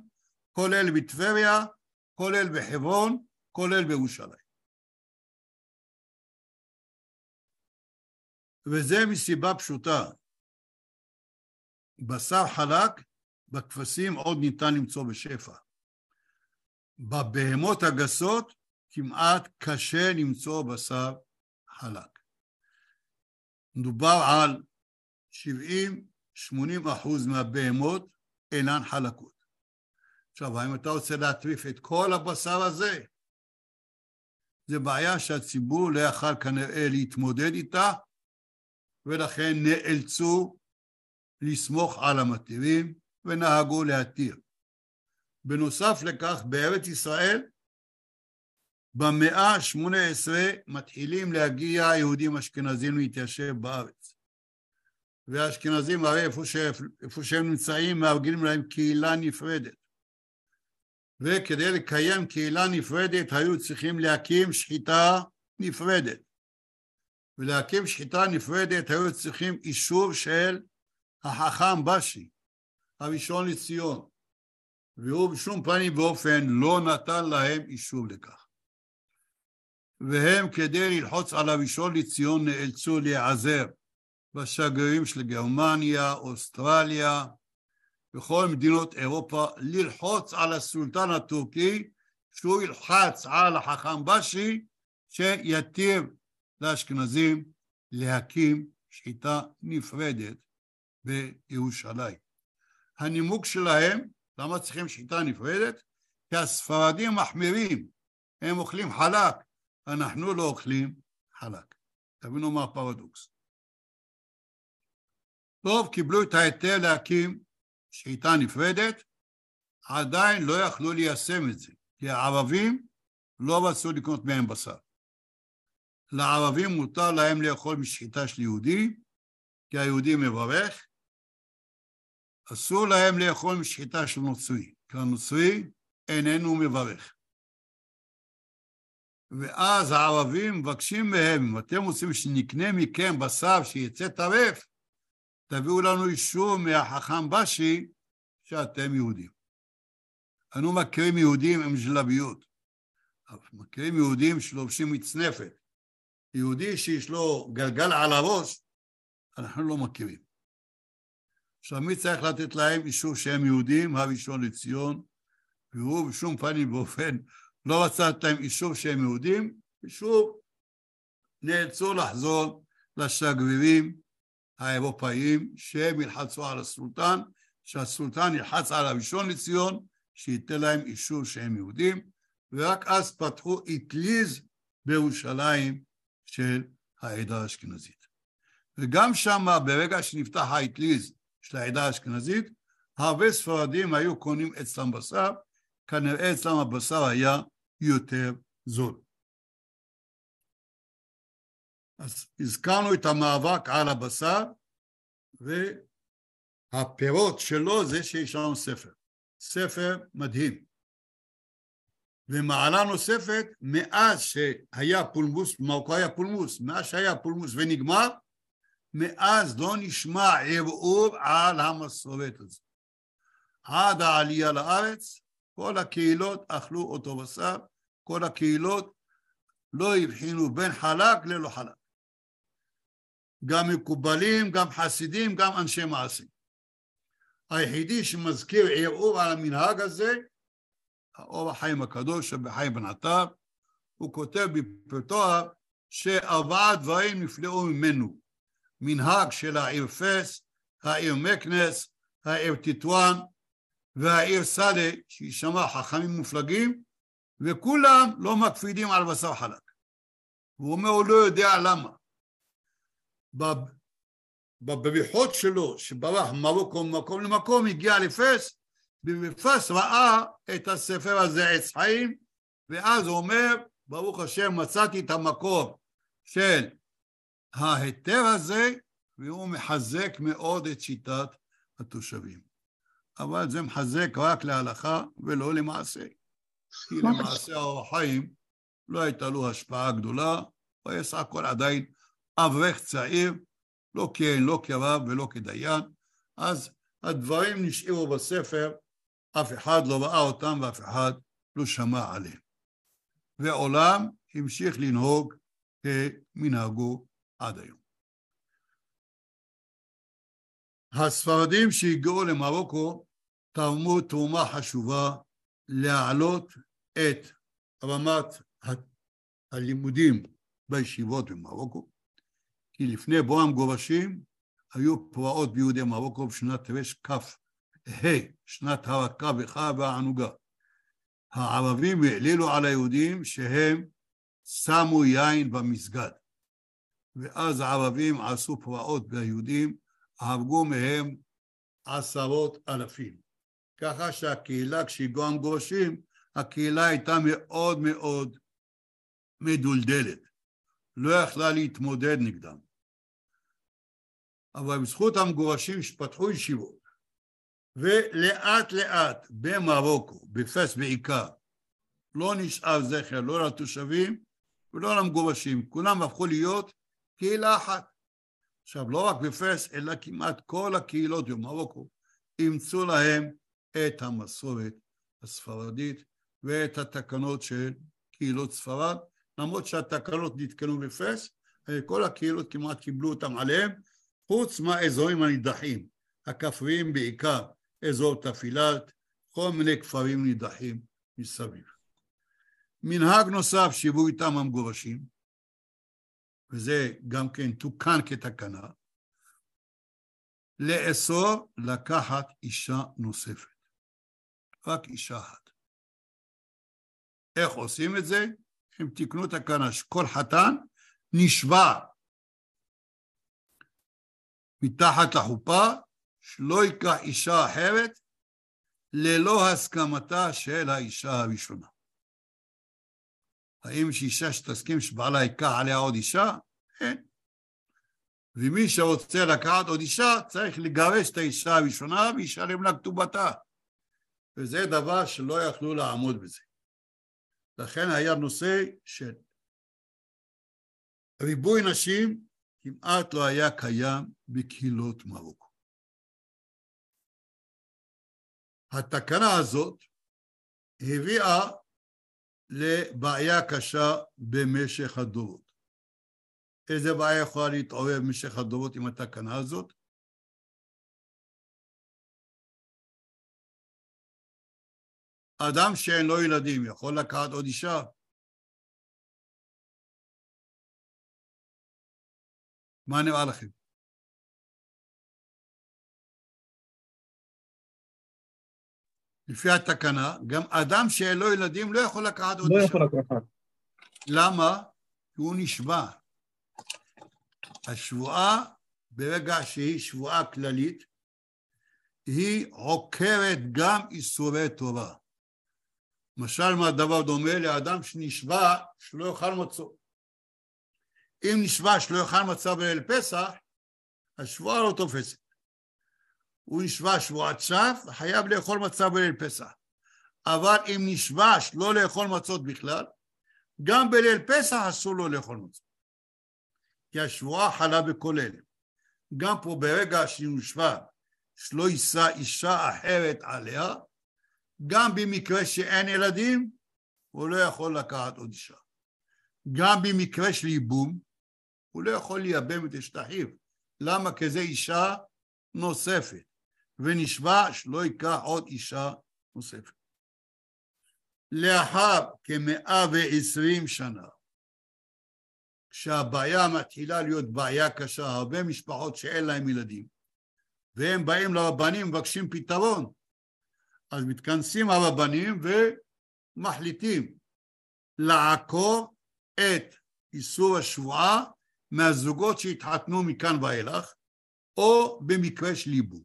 כולל בטבריה, כולל בחברון, כולל בירושלים. וזה מסיבה פשוטה. בשר חלק בכבשים עוד ניתן למצוא בשפע. בבהמות הגסות כמעט קשה למצוא בשר חלק. מדובר על 70-80 אחוז מהבהמות אינן חלקות. עכשיו, האם אתה רוצה להטריף את כל הבשר הזה? זו בעיה שהציבור לא יכל כנראה להתמודד איתה, ולכן נאלצו לסמוך על המתירים ונהגו להתיר. בנוסף לכך, בארץ ישראל, במאה ה-18 מתחילים להגיע יהודים אשכנזים להתיישב בארץ. והאשכנזים הרי איפה, ש... איפה שהם נמצאים מארגנים להם קהילה נפרדת. וכדי לקיים קהילה נפרדת היו צריכים להקים שחיטה נפרדת. ולהקים שחיטה נפרדת היו צריכים אישור של החכם בשי, הראשון לציון, והוא בשום פנים ואופן לא נתן להם אישור לכך. והם כדי ללחוץ על הראשון לציון נאלצו להיעזר בשגרירים של גרמניה, אוסטרליה, וכל מדינות אירופה, ללחוץ על הסולטן הטורקי שהוא ילחץ על החכם בשי שיתיר לאשכנזים להקים שחיטה נפרדת בירושלים. הנימוק שלהם, למה צריכים שחיטה נפרדת? כי הספרדים מחמירים, הם אוכלים חלק, אנחנו לא אוכלים חלק. תבינו מה הפרדוקס. טוב, קיבלו את ההיתר להקים שחיטה נפרדת, עדיין לא יכלו ליישם את זה, כי הערבים לא רצו לקנות מהם בשר. לערבים מותר להם לאכול משחיטה של יהודי, כי היהודי מברך, אסור להם לאכול משחיטה של נוצרי, כי הנוצרי איננו מברך. ואז הערבים מבקשים מהם, אם אתם רוצים שנקנה מכם בשר שיצא טרף, תביאו לנו אישור מהחכם בשי שאתם יהודים. אנו מכירים יהודים עם ז'לביות, מכירים יהודים שלובשים מצנפת. יהודי שיש לו גלגל על הראש, אנחנו לא מכירים. עכשיו, מי צריך לתת להם אישור שהם יהודים? הראשון לציון, והוא בשום פנים ואופן לא רצה לתת להם אישור שהם יהודים, ושוב נאלצו לחזור לשגרירים האירופאים שהם ילחצו על הסולטן, שהסולטן ילחץ על הראשון לציון, שייתן להם אישור שהם יהודים, ורק אז פתחו אטליז בירושלים של העדה האשכנזית. וגם שם, ברגע שנפתח האטליז של העדה האשכנזית, הרבה ספרדים היו קונים אצלם בשר, כנראה אצלם הבשר היה יותר זול. אז הזכרנו את המאבק על הבשר, והפירות שלו זה שיש לנו ספר. ספר מדהים. ומעלה נוספת, מאז שהיה פולמוס, במרוקו היה פולמוס, מאז שהיה פולמוס ונגמר, מאז לא נשמע ערעור על המסורת הזו. עד העלייה לארץ, כל הקהילות אכלו אותו בשר, כל הקהילות לא הבחינו בין חלק ללא חלק. גם מקובלים, גם חסידים, גם אנשי מעשים. היחידי שמזכיר ערעור על המנהג הזה, האור החיים הקדוש שבחיים בן עטר, הוא כותב בפרטו שארבעה דברים נפלאו ממנו. מנהג של העיר פס, העיר מקנס, העיר טיטואן והעיר סאלה, שישמע חכמים מופלגים, וכולם לא מקפידים על בשר חלק. הוא אומר, הוא לא יודע למה. בב- בבריחות שלו, שברח ממרוקו ממקום למקום, הגיע לפס, ובפס ראה את הספר הזה עץ חיים, ואז הוא אומר, ברוך השם, מצאתי את המקור של ההיתר הזה, והוא מחזק מאוד את שיטת התושבים. אבל זה מחזק רק להלכה ולא למעשה. כי למעשה האור החיים לא הייתה לו השפעה גדולה, הוא היה סך הכל עדיין אברך צעיר, לא כהן, לא כרב ולא כדיין, אז הדברים נשארו בספר, אף אחד לא ראה אותם ואף אחד לא שמע עליהם. ועולם המשיך לנהוג כמנהגו עד היום. הספרדים שהגיעו למרוקו תרמו תרומה חשובה להעלות את רמת הלימודים בישיבות במרוקו, כי לפני בוא המגורשים היו פרעות ביהודי מרוקו בשנת תרכ"ה, שנת הרקה בך והענוגה. הערבים העלילו על היהודים שהם שמו יין במסגד. ואז הערבים עשו פרעות ביהודים, הרגו מהם עשרות אלפים. ככה שהקהילה, כשהגיעו המגורשים, הקהילה הייתה מאוד מאוד מדולדלת. לא יכלה להתמודד נגדם. אבל בזכות המגורשים שפתחו ישיבות, ולאט לאט במרוקו, בפס בעיקר, לא נשאר זכר לא לתושבים ולא למגורשים, כולם הפכו להיות קהילה אחת. עכשיו, לא רק בפס, אלא כמעט כל הקהילות במרוקו אימצו להם את המסורת הספרדית ואת התקנות של קהילות ספרד, למרות שהתקנות נתקנו בפס, כל הקהילות כמעט קיבלו אותם עליהם, חוץ מהאזורים הנידחים, הכפריים בעיקר, אזור תפילת, כל מיני כפרים נידחים מסביב. מנהג נוסף שהיוו איתם המגורשים, וזה גם כן תוקן כתקנה, לאסור לקחת אישה נוספת, רק אישה אחת. איך עושים את זה? הם תיקנו תקנה שכל חתן נשבע מתחת לחופה שלא ייקח אישה אחרת ללא הסכמתה של האישה הראשונה. האם יש אישה שתסכים שבעלה ייקח עליה עוד אישה? אין. ומי שרוצה לקחת עוד אישה צריך לגרש את האישה הראשונה וישלם לה כתובתה. וזה דבר שלא יכלו לעמוד בזה. לכן היה נושא של ריבוי נשים כמעט לא היה קיים בקהילות מרוקו. התקנה הזאת הביאה לבעיה קשה במשך הדורות. איזה בעיה יכולה להתעורר במשך הדורות עם התקנה הזאת? אדם שאין לו ילדים יכול לקחת עוד אישה? מה נראה לכם? לפי התקנה, גם אדם שאין לו ילדים לא יכול לקחת עוד לא אישה. יכול לקחת. למה? כי הוא נשבע. השבועה, ברגע שהיא שבועה כללית, היא עוקרת גם איסורי תורה. משל מה הדבר דומה לאדם שנשבע שלא יאכל מצות. אם נשבע שלא יאכל מצה בליל פסח, השבועה לא תופסת. הוא נשבע שבועת שווא, חייב לאכול מצה בליל פסח. אבל אם נשבע שלא לאכול מצות בכלל, גם בליל פסח אסור לו לאכול מצות. כי השבועה חלה בכל אלה. גם פה ברגע שנשבע שלא יישא אישה אחרת עליה, גם במקרה שאין ילדים, הוא לא יכול לקחת עוד אישה. גם במקרה של ייבום, הוא לא יכול לייבם את אשת אחיו. למה? כי זה אישה נוספת, ונשבע שלא ייקח עוד אישה נוספת. לאחר כמאה ועשרים שנה, כשהבעיה מתחילה להיות בעיה קשה, הרבה משפחות שאין להם ילדים, והם באים לרבנים ומבקשים פתרון, אז מתכנסים הרבנים ומחליטים לעקור את איסור השבועה מהזוגות שהתחתנו מכאן ואילך, או במקרה של ייבום.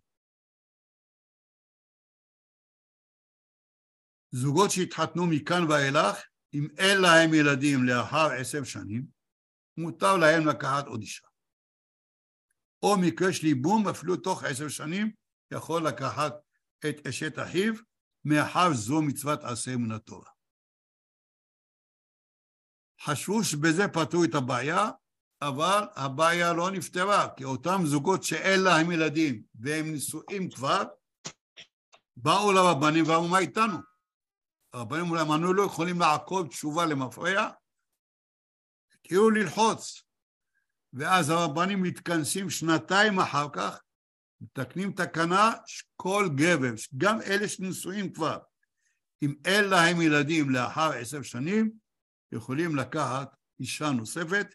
זוגות שהתחתנו מכאן ואילך, אם אין להם ילדים לאחר עשר שנים, מותר להם לקחת עוד אישה. או מקרה של ייבום, אפילו תוך עשר שנים, יכול לקחת את אשת אחיו, מאחר זו מצוות עשה מן התורה. חשבו שבזה פתרו את הבעיה, אבל הבעיה לא נפתרה, כי אותם זוגות שאין להם ילדים והם נשואים כבר, באו לרבנים ואמרו מה איתנו? הרבנים אמרו אנו לא יכולים לעקוב תשובה למפרע, התחילו ללחוץ, ואז הרבנים מתכנסים שנתיים אחר כך, מתקנים תקנה שכל גבר, גם אלה שנשואים כבר, אם אין להם ילדים לאחר עשר שנים, יכולים לקחת אישה נוספת,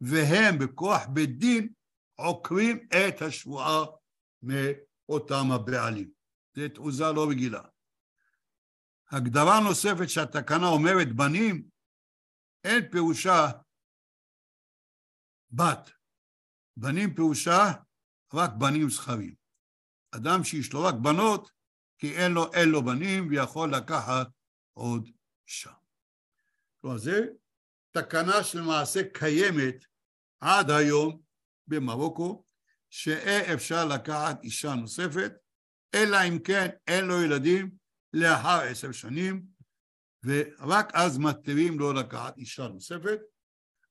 והם בכוח בית דין עוקרים את השבועה מאותם הבעלים. זו תעוזה לא רגילה. הגדרה נוספת שהתקנה אומרת בנים, אין פירושה בת. בנים פירושה רק בנים זכרים. אדם שיש לו רק בנות, כי אין לו, אין לו בנים ויכול לקחת עוד אישה. כלומר, זו תקנה שלמעשה קיימת עד היום במרוקו, שאי אפשר לקחת אישה נוספת, אלא אם כן אין לו ילדים לאחר עשר שנים, ורק אז מתירים לו לקחת אישה נוספת,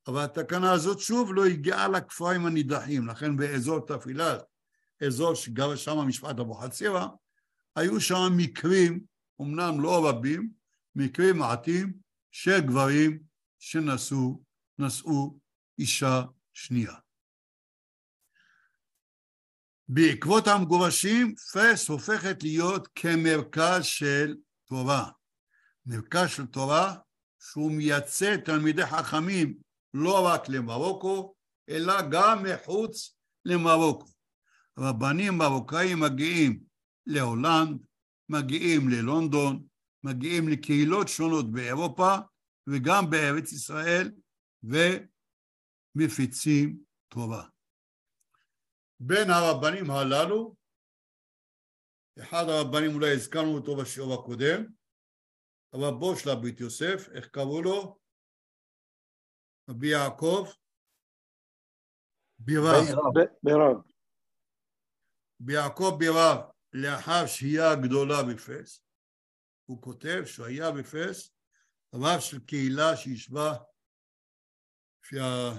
אבל התקנה הזאת שוב לא הגיעה לכפרים הנידחים, לכן באזור תפילת, אזור שגר שם משפט אבוחצירא, היו שם מקרים, אמנם לא רבים, מקרים מעטים, של גברים שנשאו, נשאו אישה שנייה. בעקבות המגורשים, פס הופכת להיות כמרכז של תורה. מרכז של תורה שהוא מייצא תלמידי חכמים לא רק למרוקו, אלא גם מחוץ למרוקו. רבנים מרוקאים מגיעים להולנד, מגיעים ללונדון, מגיעים לקהילות שונות באירופה וגם בארץ ישראל ומפיצים תורה. בין הרבנים הללו, אחד הרבנים אולי הזכרנו אותו בשיעור הקודם, רבו של הבית יוסף, איך קראו לו? רבי יעקב בירב. בירב. ביעקב בירב, לאחר שהייה גדולה בפס, הוא כותב שהוא היה בפס, רב של קהילה שישבה לפי, ה...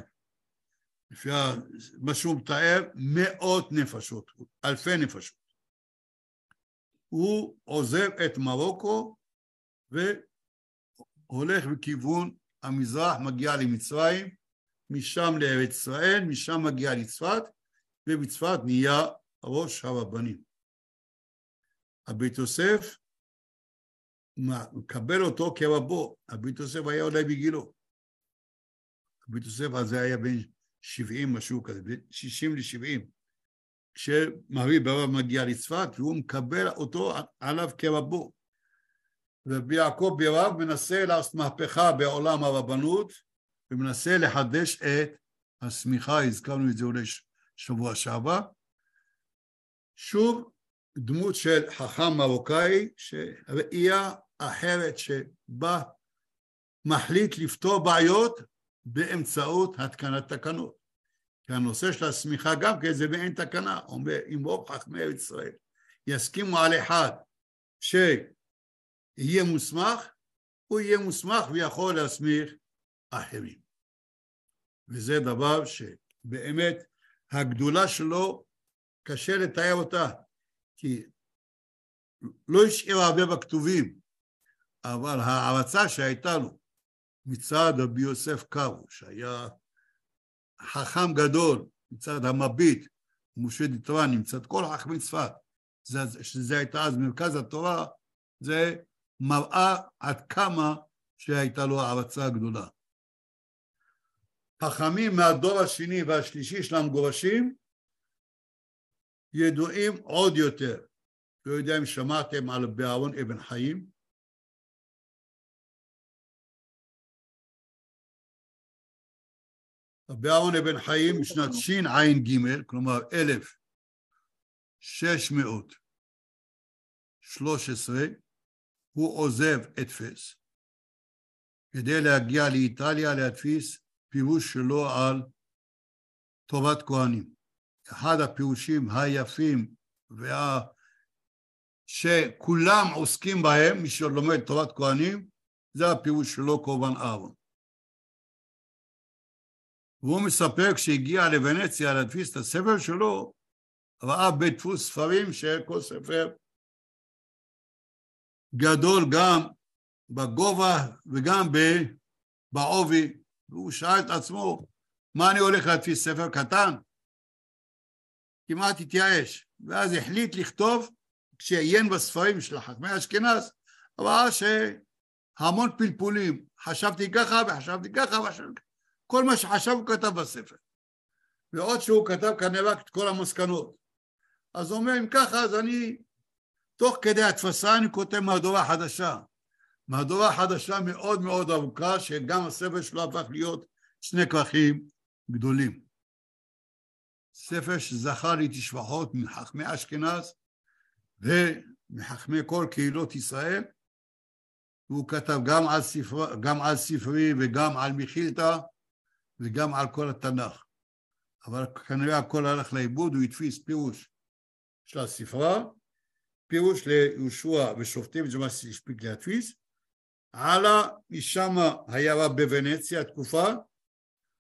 לפי ה... מה שהוא מתאר, מאות נפשות, אלפי נפשות. הוא עוזב את מרוקו והולך בכיוון המזרח, מגיע למצרים, משם לארץ ישראל, משם מגיע לצפת, ובצפת נהיה ראש הרבנים. הבית יוסף מקבל אותו כרבו, הבית יוסף היה אולי בגילו. הבית יוסף הזה היה בן 70, משהו כזה, בין 60 ל-70. כשמרי ברב מגיע לצפת, והוא מקבל אותו עליו כרבו. רבי יעקב ברב מנסה לעשות מהפכה בעולם הרבנות, ומנסה לחדש את השמיכה, הזכרנו את זה אולי שבוע שעבר. שוב, דמות של חכם מרוקאי, שראייה אחרת שבה מחליט לפתור בעיות באמצעות התקנת תקנות. כי הנושא של השמיכה גם כן זה מעין תקנה, אומר אם רוב חכמי ישראל יסכימו על אחד שיהיה מוסמך, הוא יהיה מוסמך ויכול להסמיך אחרים. וזה דבר שבאמת הגדולה שלו קשה לתאר אותה, כי לא השאיר הרבה בכתובים, אבל ההערצה שהייתה לו מצד רבי יוסף קארו, שהיה חכם גדול, מצד המביט, משה דיטרני, מצד כל חכמי צפת, שזה הייתה אז מרכז התורה, זה מראה עד כמה שהייתה לו הערצה גדולה. חכמים מהדור השני והשלישי של המגורשים ידועים עוד יותר. לא יודע אם שמעתם על בארון אבן חיים. בארון אבן חיים בשנת שע"ג, כלומר 1613, הוא עוזב את פס כדי להגיע לאיטליה להדפיס פירוש שלו על טובת כהנים. אחד הפירושים היפים וה... שכולם עוסקים בהם, מי שלומד תורת כהנים, זה הפירוש שלו קורבן אהרון. והוא מספר כשהגיע לוונציה להדפיס את הספר שלו, ראה בית דפוס ספרים שכל ספר גדול גם בגובה וגם בעובי, והוא שאל את עצמו, מה אני הולך להדפיס ספר קטן? כמעט התייאש, ואז החליט לכתוב, כשעיין בספרים של חכמי אשכנז, ראה שהמון פלפולים, חשבתי ככה וחשבתי ככה וחשבתי כל מה שחשב הוא כתב בספר. ועוד שהוא כתב כנראה את כל המסקנות. אז הוא אומר, אם ככה, אז אני, תוך כדי התפסה אני כותב מהדורה חדשה. מהדורה חדשה מאוד מאוד ארוכה, שגם הספר שלו הפך להיות שני כרכים גדולים. ספר שזכה לתשבחות מחכמי אשכנז ומחכמי כל קהילות ישראל, והוא כתב גם על, ספר, גם על ספרי וגם על מחילתא וגם על כל התנ"ך. אבל כנראה הכל הלך לאיבוד, הוא הדפיס פירוש של הספרה, פירוש ליהושע ושופטים, זה מה שהספיק להדפיס, הלאה, משם היה רב בוונציה תקופה,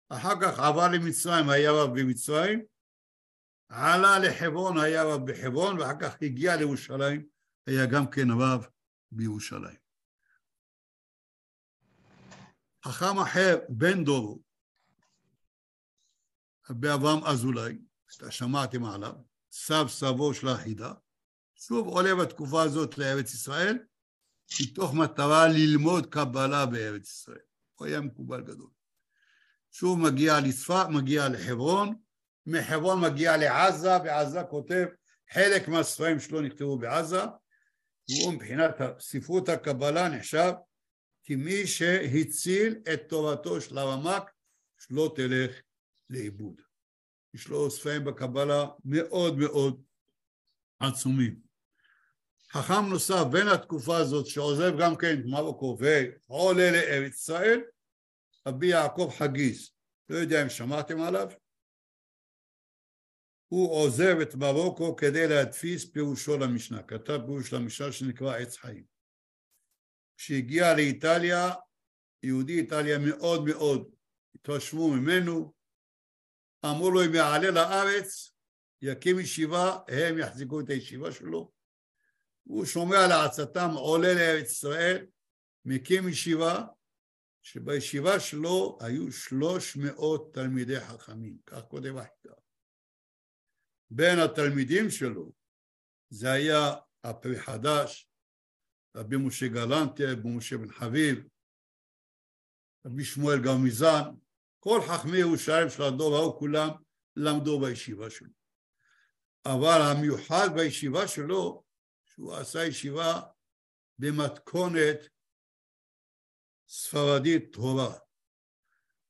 אחר כך עבר למצרים, היה רב במצרים, עלה לחברון, היה רב בחברון, ואחר כך הגיע לירושלים, היה גם כן רב בירושלים. חכם אחר, בן דורו, באברהם אזולאי, שאתה שמעתם עליו, סב סבו של החידה, שוב עולה בתקופה הזאת לארץ ישראל, מתוך מטרה ללמוד קבלה בארץ ישראל. הוא היה מקובל גדול. שוב מגיע לצפת, מגיע לחברון, מחברון מגיע לעזה, בעזה כותב, חלק מהספרים שלו נכתבו בעזה, והוא מבחינת ספרות הקבלה נחשב כמי שהציל את תורתו של הרמק שלא תלך לאיבוד. יש לו ספרים בקבלה מאוד מאוד עצומים. חכם נוסף בין התקופה הזאת שעוזב גם כן את מרוקו ועולה לארץ ישראל, רבי יעקב חגיס, לא יודע אם שמעתם עליו, הוא עוזב את מרוקו כדי להדפיס פירושו למשנה, כתב פירוש למשנה שנקרא עץ חיים. כשהגיע לאיטליה, יהודי איטליה מאוד מאוד התרשמו ממנו, אמרו לו אם יעלה לארץ, יקים ישיבה, הם יחזיקו את הישיבה שלו. הוא שומע לעצתם, עולה לארץ ישראל, מקים ישיבה, שבישיבה שלו היו שלוש מאות תלמידי חכמים, כך כותב החידה. בין התלמידים שלו זה היה הפרי חדש, רבי משה גלנטי, רבי משה בן חביב, רבי שמואל גרמיזן, כל חכמי ירושלים של הדור ההוא כולם למדו בישיבה שלו. אבל המיוחד בישיבה שלו, שהוא עשה ישיבה במתכונת ספרדית טהורה.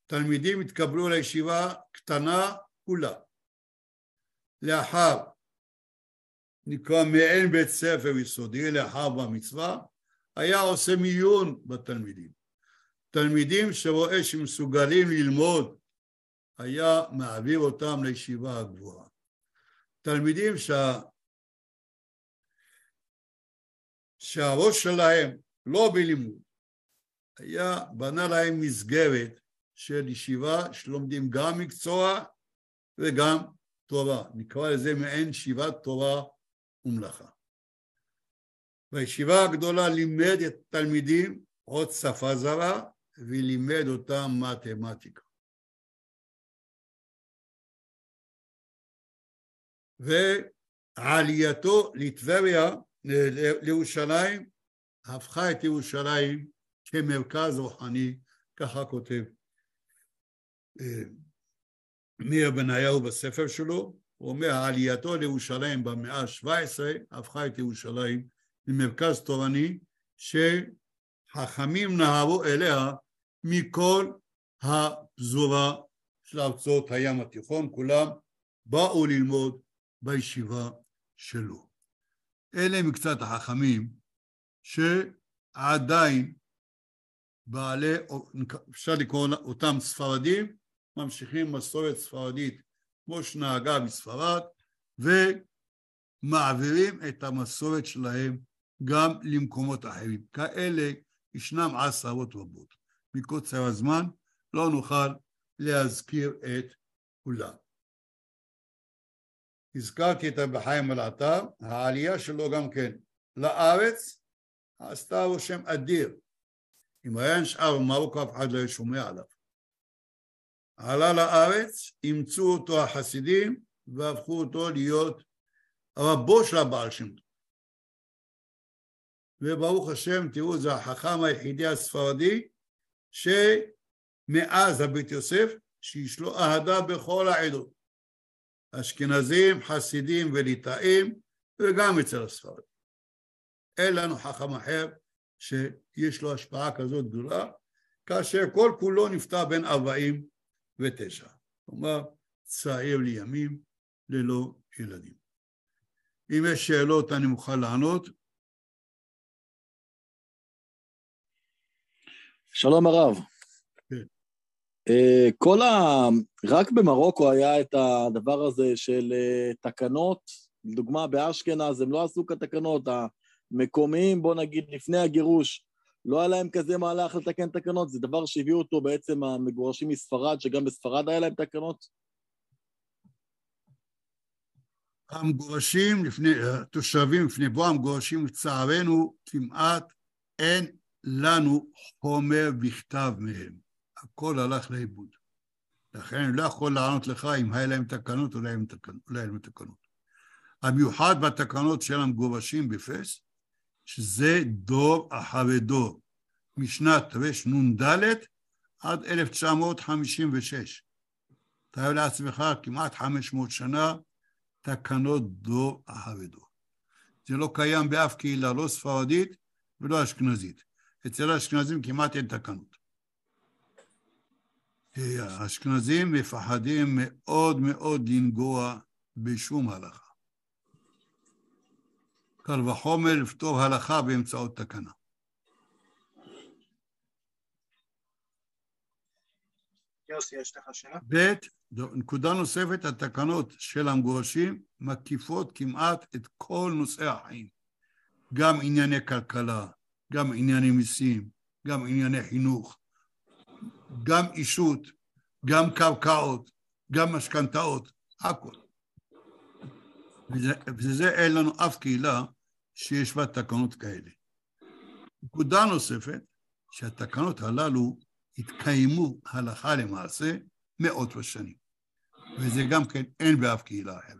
תלמידים התקבלו לישיבה קטנה כולה. לאחר, נקרא מעין בית ספר יסודי, לאחר במצווה, היה עושה מיון בתלמידים. תלמידים שרואה שמסוגלים ללמוד, היה מעביר אותם לישיבה הגבוהה. תלמידים שה... שהראש שלהם לא בלימוד, היה בנה להם מסגרת של ישיבה שלומדים גם מקצוע וגם תורה, נקרא לזה מעין שיבת תורה ומלאכה. בישיבה הגדולה לימד את התלמידים עוד שפה זרה ולימד אותם מתמטיקה. ועלייתו לטבריה, לירושלים, הפכה את ירושלים כמרכז רוחני, ככה כותב אה, מאיר בניהו בספר שלו, הוא אומר, עלייתו לירושלים במאה ה-17 הפכה את ירושלים למרכז תורני שחכמים נהרו אליה מכל הפזורה של ארצות הים התיכון, כולם באו ללמוד בישיבה שלו. אלה מקצת החכמים שעדיין בעלי, אפשר לקרוא אותם ספרדים, ממשיכים מסורת ספרדית כמו שנהגה בספרד, ומעבירים את המסורת שלהם גם למקומות אחרים. כאלה ישנם עשרות רבות. מקוצר הזמן לא נוכל להזכיר את כולם. הזכרתי את רבי חיים אלעטר, העלייה שלו גם כן לארץ עשתה רושם אדיר. אם היה נשאר במרוקו אף אחד לא היה שומע עליו. עלה לארץ, אימצו אותו החסידים והפכו אותו להיות רבו של הבעל שם. וברוך השם, תראו, זה החכם היחידי הספרדי שמאז הבית יוסף, שיש לו אהדה בכל העדות. אשכנזים, חסידים וליטאים, וגם אצל הספרדים. אין לנו חכם אחר שיש לו השפעה כזאת גדולה, כאשר כל כולו בן ארבעים ותשע. כלומר, צעיר לימים ללא ילדים. אם יש שאלות אני מוכן לענות. שלום הרב. אה, כל ה... רק במרוקו היה את הדבר הזה של אה, תקנות, לדוגמה באשכנז הם לא עשו כתקנות, המקומיים, בוא נגיד לפני הגירוש, לא היה להם כזה מהלך לתקן תקנות, זה דבר שהביאו אותו בעצם המגורשים מספרד, שגם בספרד היה להם תקנות? המגורשים לפני, התושבים לפני בוא המגורשים לצערנו כמעט אין לנו חומר בכתב מהם, הכל הלך לאיבוד. לכן אני לא יכול לענות לך אם היה להם תקנות או לא היה להם תקנות. המיוחד בתקנות של המגורשים בפס, שזה דור אחרי דור, משנת רנ"ד עד 1956. תאר לעצמך כמעט 500 שנה תקנות דור אחרי דור. זה לא קיים באף קהילה, לא ספרדית ולא אשכנזית. אצל האשכנזים כמעט אין תקנות. האשכנזים מפחדים מאוד מאוד לנגוע בשום הלכה. קל וחומר לפתור הלכה באמצעות תקנה. יוסי, יש לך שאלה? ב', נקודה נוספת, התקנות של המגורשים מקיפות כמעט את כל נושאי החיים. גם ענייני כלכלה, גם ענייני מיסים, גם ענייני חינוך, גם אישות, גם קרקעות, גם משכנתאות, הכל. וזה אין לנו אף קהילה שיש בה תקנות כאלה. נקודה נוספת, שהתקנות הללו התקיימו הלכה למעשה מאות בשנים, וזה גם כן אין באף קהילה אחרת.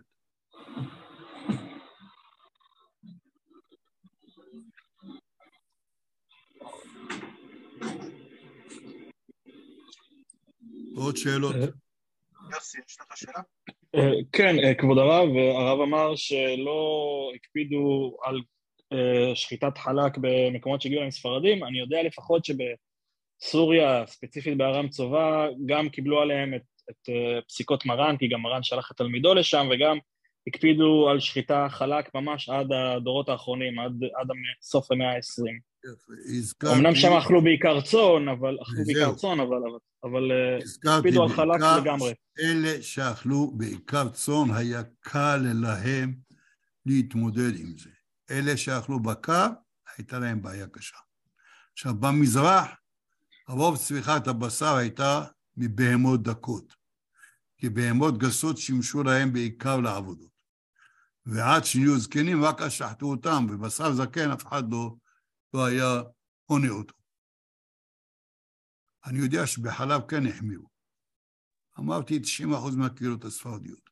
עוד שאלות? יוסי, יש לך שאלה? כן, כבוד הרב, הרב אמר שלא הקפידו על שחיטת חלק במקומות שהגיעו להם ספרדים, אני יודע לפחות שבסוריה, ספציפית בארם צובא, גם קיבלו עליהם את, את פסיקות מרן, כי גם מרן שלח את תלמידו לשם, וגם הקפידו על שחיטה חלק ממש עד הדורות האחרונים, עד, עד סוף המאה העשרים. אמנם שם אכלו בעיקר צאן, אבל אכלו בעיקר צאן, אבל, אבל הקפידו על חלק לגמרי. אלה שאכלו בעיקר צאן, היה קל להם להתמודד עם זה. אלה שאכלו בקר, הייתה להם בעיה קשה. עכשיו, במזרח, רוב צריכת הבשר הייתה מבהמות דקות, כי בהמות גסות שימשו להם בעיקר לעבודות. ועד שנהיו זקנים, רק אז שחטו אותם, ובשר זקן אף אחד לא, לא היה עונה אותו. אני יודע שבחלב כן החמירו. אמרתי 90% מהקהילות הספרדיות.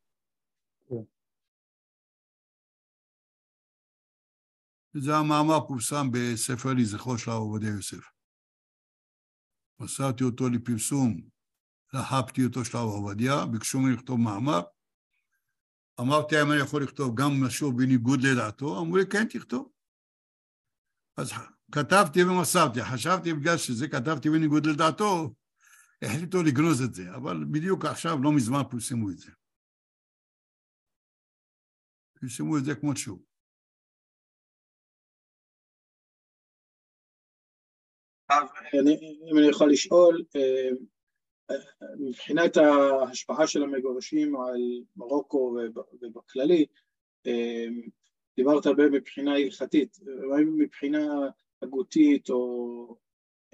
וזה המאמר פורסם בספר לזכרו של הרב עובדיה יוסף. מסרתי אותו לפרסום לאחר פטירתו של הרב עובדיה, ביקשו ממני לכתוב מאמר. אמרתי להם, אני יכול לכתוב גם משהו בניגוד לדעתו? אמרו לי, כן, תכתוב. אז כתבתי ומסרתי, חשבתי בגלל שזה כתבתי בניגוד לדעתו, החליטו לגנוז את זה, אבל בדיוק עכשיו, לא מזמן פרסמו את זה. פרסמו את זה כמו שהוא. אם אני יכול לשאול, אה, מבחינת ההשפעה של המגורשים על מרוקו ובכללי, אה, דיברת הרבה מבחינה הלכתית, מבחינה הגותית או,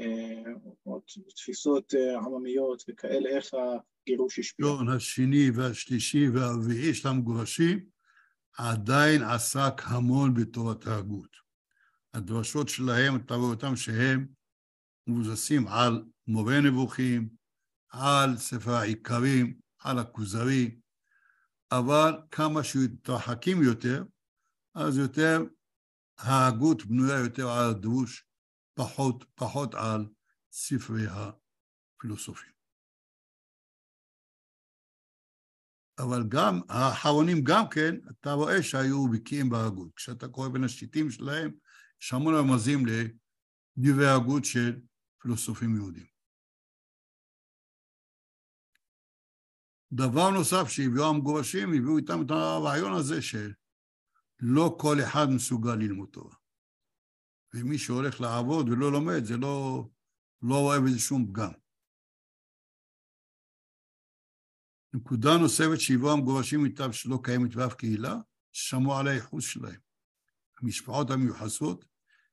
אה, או תפיסות עממיות וכאלה, איך הגירוש השפיע? הדור השני והשלישי והרביעי של המגורשים עדיין עסק המון בתורת ההגות. הדרשות שלהם, אתה רואה אותם שהם מבוססים על מורה נבוכים, על ספר העיקרים, על הכוזרי, אבל כמה שמתרחקים יותר, אז יותר ההגות בנויה יותר על הדרוש, פחות, פחות על ספרי הפילוסופים. אבל גם, האחרונים גם כן, אתה רואה שהיו בקיאים בהגות. כשאתה קורא בין השיטים שלהם, יש המון רמזים לדברי הגות של פילוסופים יהודים. דבר נוסף שהביאו המגורשים, הביאו איתם את הרעיון הזה שלא כל אחד מסוגל ללמוד תורה. ומי שהולך לעבוד ולא לומד, זה לא, לא רואה בזה שום פגם. נקודה נוספת שהביאו המגורשים איתם שלא קיימת באף קהילה, שמעו על הייחוס שלהם. המשפחות המיוחסות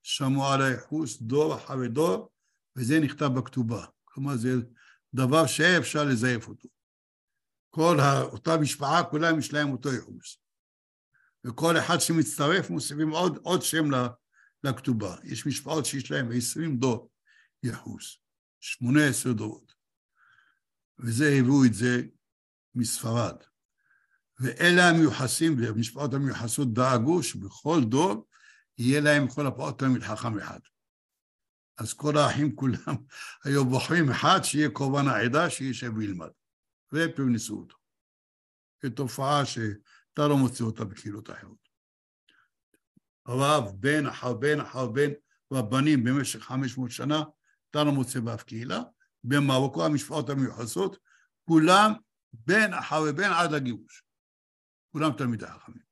שמעו על הייחוס דור אחרי דור, וזה נכתב בכתובה. כלומר, זה דבר שאי אפשר לזייף אותו. כל אותה משפחה, כולם יש להם אותו ייחוס. וכל אחד שמצטרף מוסיפים עוד, עוד שם לכתובה. יש משפחות שיש להם עשרים דור שמונה עשר דורות. וזה הביאו את זה מספרד. ואלה המיוחסים, והמשפחות המיוחסות דאגו שבכל דור יהיה להם כל הפעות תלמיד חכם אחד. אז כל האחים כולם היו בוחרים אחד שיהיה קורבן העדה, שישב וילמד. ופרנסו אותו. זו תופעה שאתה לא מוצא אותה בקהילות אחרות. רב, בן אחר בן אחר בן רבנים במשך 500 שנה, אתה לא מוצא באף קהילה. במרוקו המשפחות המיוחסות, כולם בן אחר בן עד לגירוש. כולם תלמידי חכמים.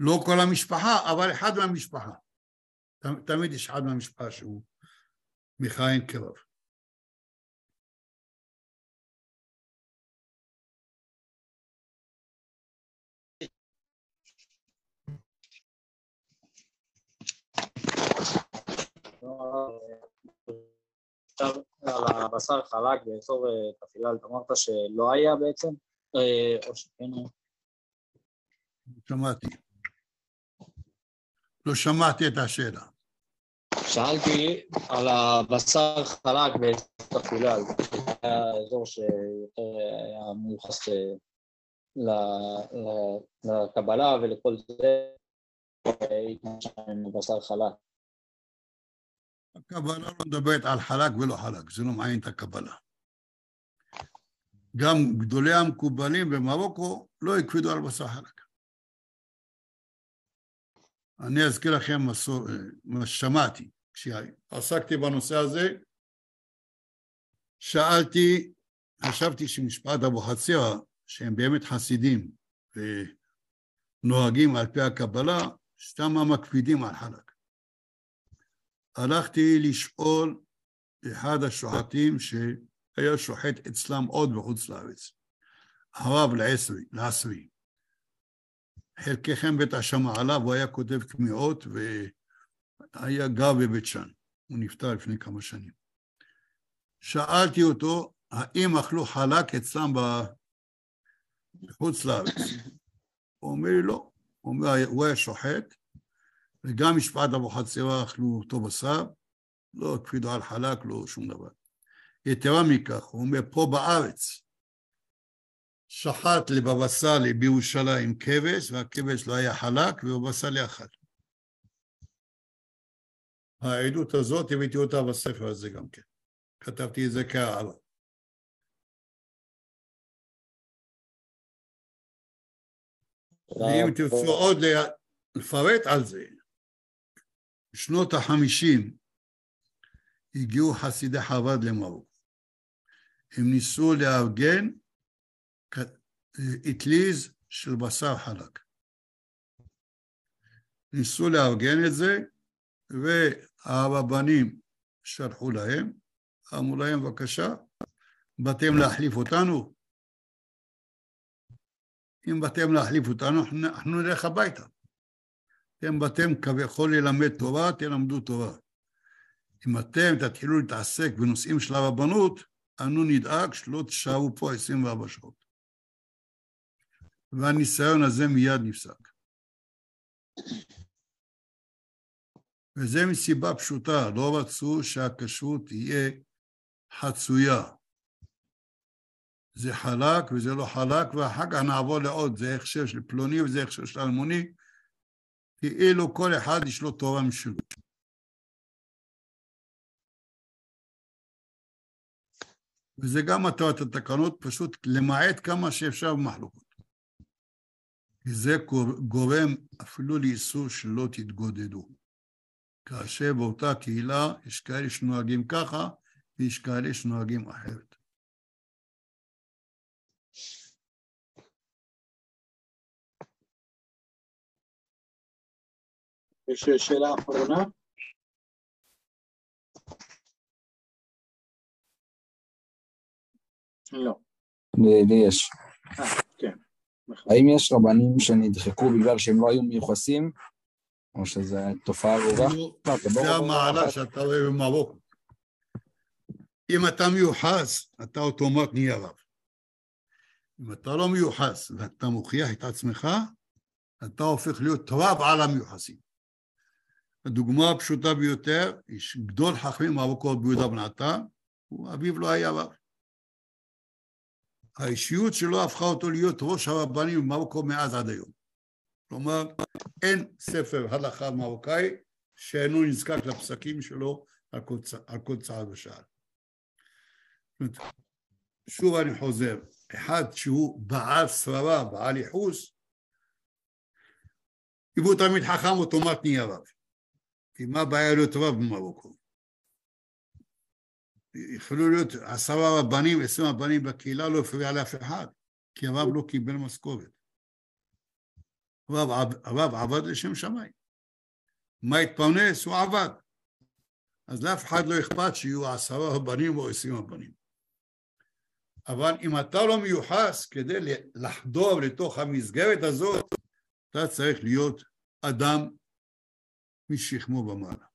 לא כל המשפחה, אבל אחד מהמשפחה. תמיד יש אחד מהמשפחה שהוא מכהן כרב. עכשיו על הבשר חלק באזור תפילה, אתה אמרת שלא היה בעצם? או שכן היה? שמעתי. לא שמעתי את השאלה. שאלתי על הבשר חלק באזור תפילה, זה היה אזור שיותר היה מיוחס לקבלה ולכל זה, הייתי שם עם בשר חלק. הקבלה לא מדברת על חלק ולא חלק, זה לא מעניין את הקבלה. גם גדולי המקובלים במרוקו לא הקפידו על בשר חלק. אני אזכיר לכם מה ששמעתי. כשעסקתי בנושא הזה, שאלתי, חשבתי שמשפט אבוחצירא, שהם באמת חסידים ונוהגים על פי הקבלה, סתם מקפידים על חלק. הלכתי לשאול אחד השוחטים שהיה שוחט אצלם עוד בחוץ לארץ, הרב לעשרי, לעשרי. חלקכם בטח שמע עליו, הוא היה כותב קמיעות והיה גר בבית שאן. הוא נפטר לפני כמה שנים. שאלתי אותו, האם אכלו חלק אצלם בחוץ לארץ? הוא אומר לי, לא. הוא אומר, הוא היה שוחט, וגם משפט אבוחצירא אכלו אותו בשר, לא הקפידו על חלק, לא שום דבר. יתרה מכך, הוא אומר, פה בארץ, שחט לבבא סאלי בירושלים כבש, והכבש לא היה חלק, ובבא סאלי אכל. העדות הזאת, הבאתי אותה בספר הזה גם כן. כתבתי את זה כהערה. ואם תרצו עוד לפרט על זה, בשנות החמישים הגיעו חסידי חב"ד למרוקו. הם ניסו לארגן אטליז של בשר חלק. ניסו לארגן את זה, והרבנים שלחו להם, אמרו להם, בבקשה, באתם להחליף אותנו? אם באתם להחליף אותנו, אנחנו נלך הביתה. אתם באתם כביכול ללמד תורה, תלמדו תורה. אם אתם תתחילו להתעסק בנושאים של הרבנות, אנו נדאג שלא תישארו פה 24 שעות. והניסיון הזה מיד נפסק. וזה מסיבה פשוטה, לא רצו שהכשרות תהיה חצויה. זה חלק וזה לא חלק, ואחר כך נעבור לעוד, זה הכשר של פלוני וזה הכשר של אלמוני, כאילו כל אחד יש לו תורה משלו. וזה גם מטרת התקנות, פשוט למעט כמה שאפשר במחלוקות. כי זה גור- גורם אפילו לאיסור שלא תתגודדו. כאשר באותה קהילה יש כאלה שנוהגים ככה, ויש כאלה שנוהגים אחרת. יש שאלה אחרונה? לא. לי יש. אה, כן. האם יש רבנים שנדחקו בגלל שהם לא היו מיוחסים, או שזו תופעה רובה? לא, זה המעלה. שאתה רואה במרוקו. אם אתה מיוחס, אתה אוטומט נהיה רב. אם אתה לא מיוחס ואתה מוכיח את עצמך, אתה הופך להיות רב על המיוחסים. הדוגמה הפשוטה ביותר, גדול חכמים מרוקו ביהודה בן עטה, אביו לא היה רב. האישיות שלו הפכה אותו להיות ראש הרבנים במרוקו מאז עד היום. כלומר, אין ספר הלכה מרוקאי שאינו נזקק לפסקים שלו על כל, צעד ושעל. שוב אני חוזר, אחד שהוא בעל שררה, בעל ייחוס, אם הוא תמיד חכם אוטומט נהיה רב. כי מה הבעיה להיות רב במרוקו? יכלו להיות עשרה רבנים, עשרים רבנים בקהילה, לא הפריע לאף אחד, כי הרב לא קיבל משכורת. הרב, עב- הרב עבד לשם שמיים. מה התפרנס? הוא עבד. אז לאף אחד לא אכפת שיהיו עשרה רבנים או עשרים רבנים. אבל אם אתה לא מיוחס כדי לחדור לתוך המסגרת הזאת, אתה צריך להיות אדם משכמו ומעלה.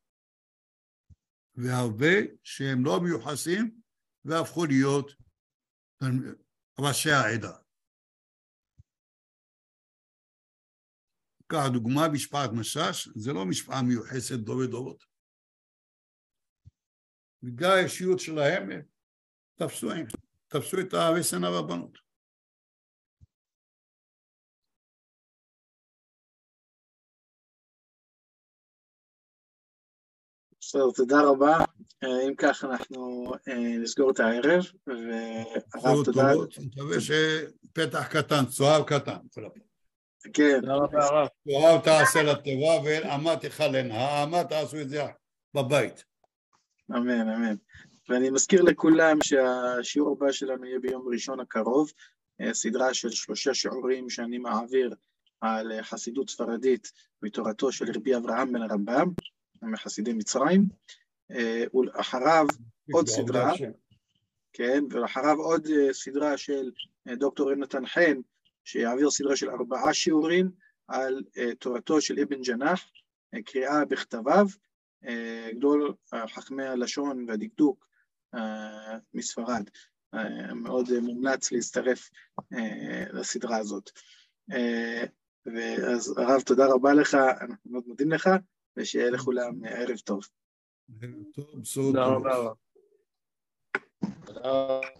והרבה שהם לא מיוחסים והפכו להיות ראשי העדה. קח דוגמה, משפחת משאש, זה לא משפחה מיוחסת דורי דורות. בגלל האישיות שלהם, הם תפסו, תפסו את הרסן הרבנות. בסדר, תודה רבה. אה, אם כך, אנחנו אה, נסגור את הערב, והרב, תודה. אני מקווה שפתח קטן, צוהר קטן. כן. תודה רבה, הרב. צוהר תעשה לטובה ואמה תכלן, האמה תעשו את זה בבית. אמן, אמן. ואני מזכיר לכולם שהשיעור הבא שלנו יהיה ביום ראשון הקרוב, אה, סדרה של שלושה שיעורים שאני מעביר על חסידות ספרדית מתורתו של רבי אברהם בן הרמב"ם, מחסידי מצרים, אה, ולאחריו עוד סדרה, כן, ולאחריו עוד אה, סדרה של אה, דוקטור יונתן חן, שיעביר סדרה של ארבעה שיעורים על תורתו של אבן ג'נח, אה, קריאה בכתביו, גדול חכמי הלשון והדקדוק מספרד. מאוד מומלץ להצטרף לסדרה הזאת. ואז הרב, תודה רבה לך, אנחנו מאוד מודים לך, ושיהיה לכולם אה, ערב טוב. טוב, בשורות. תודה רבה.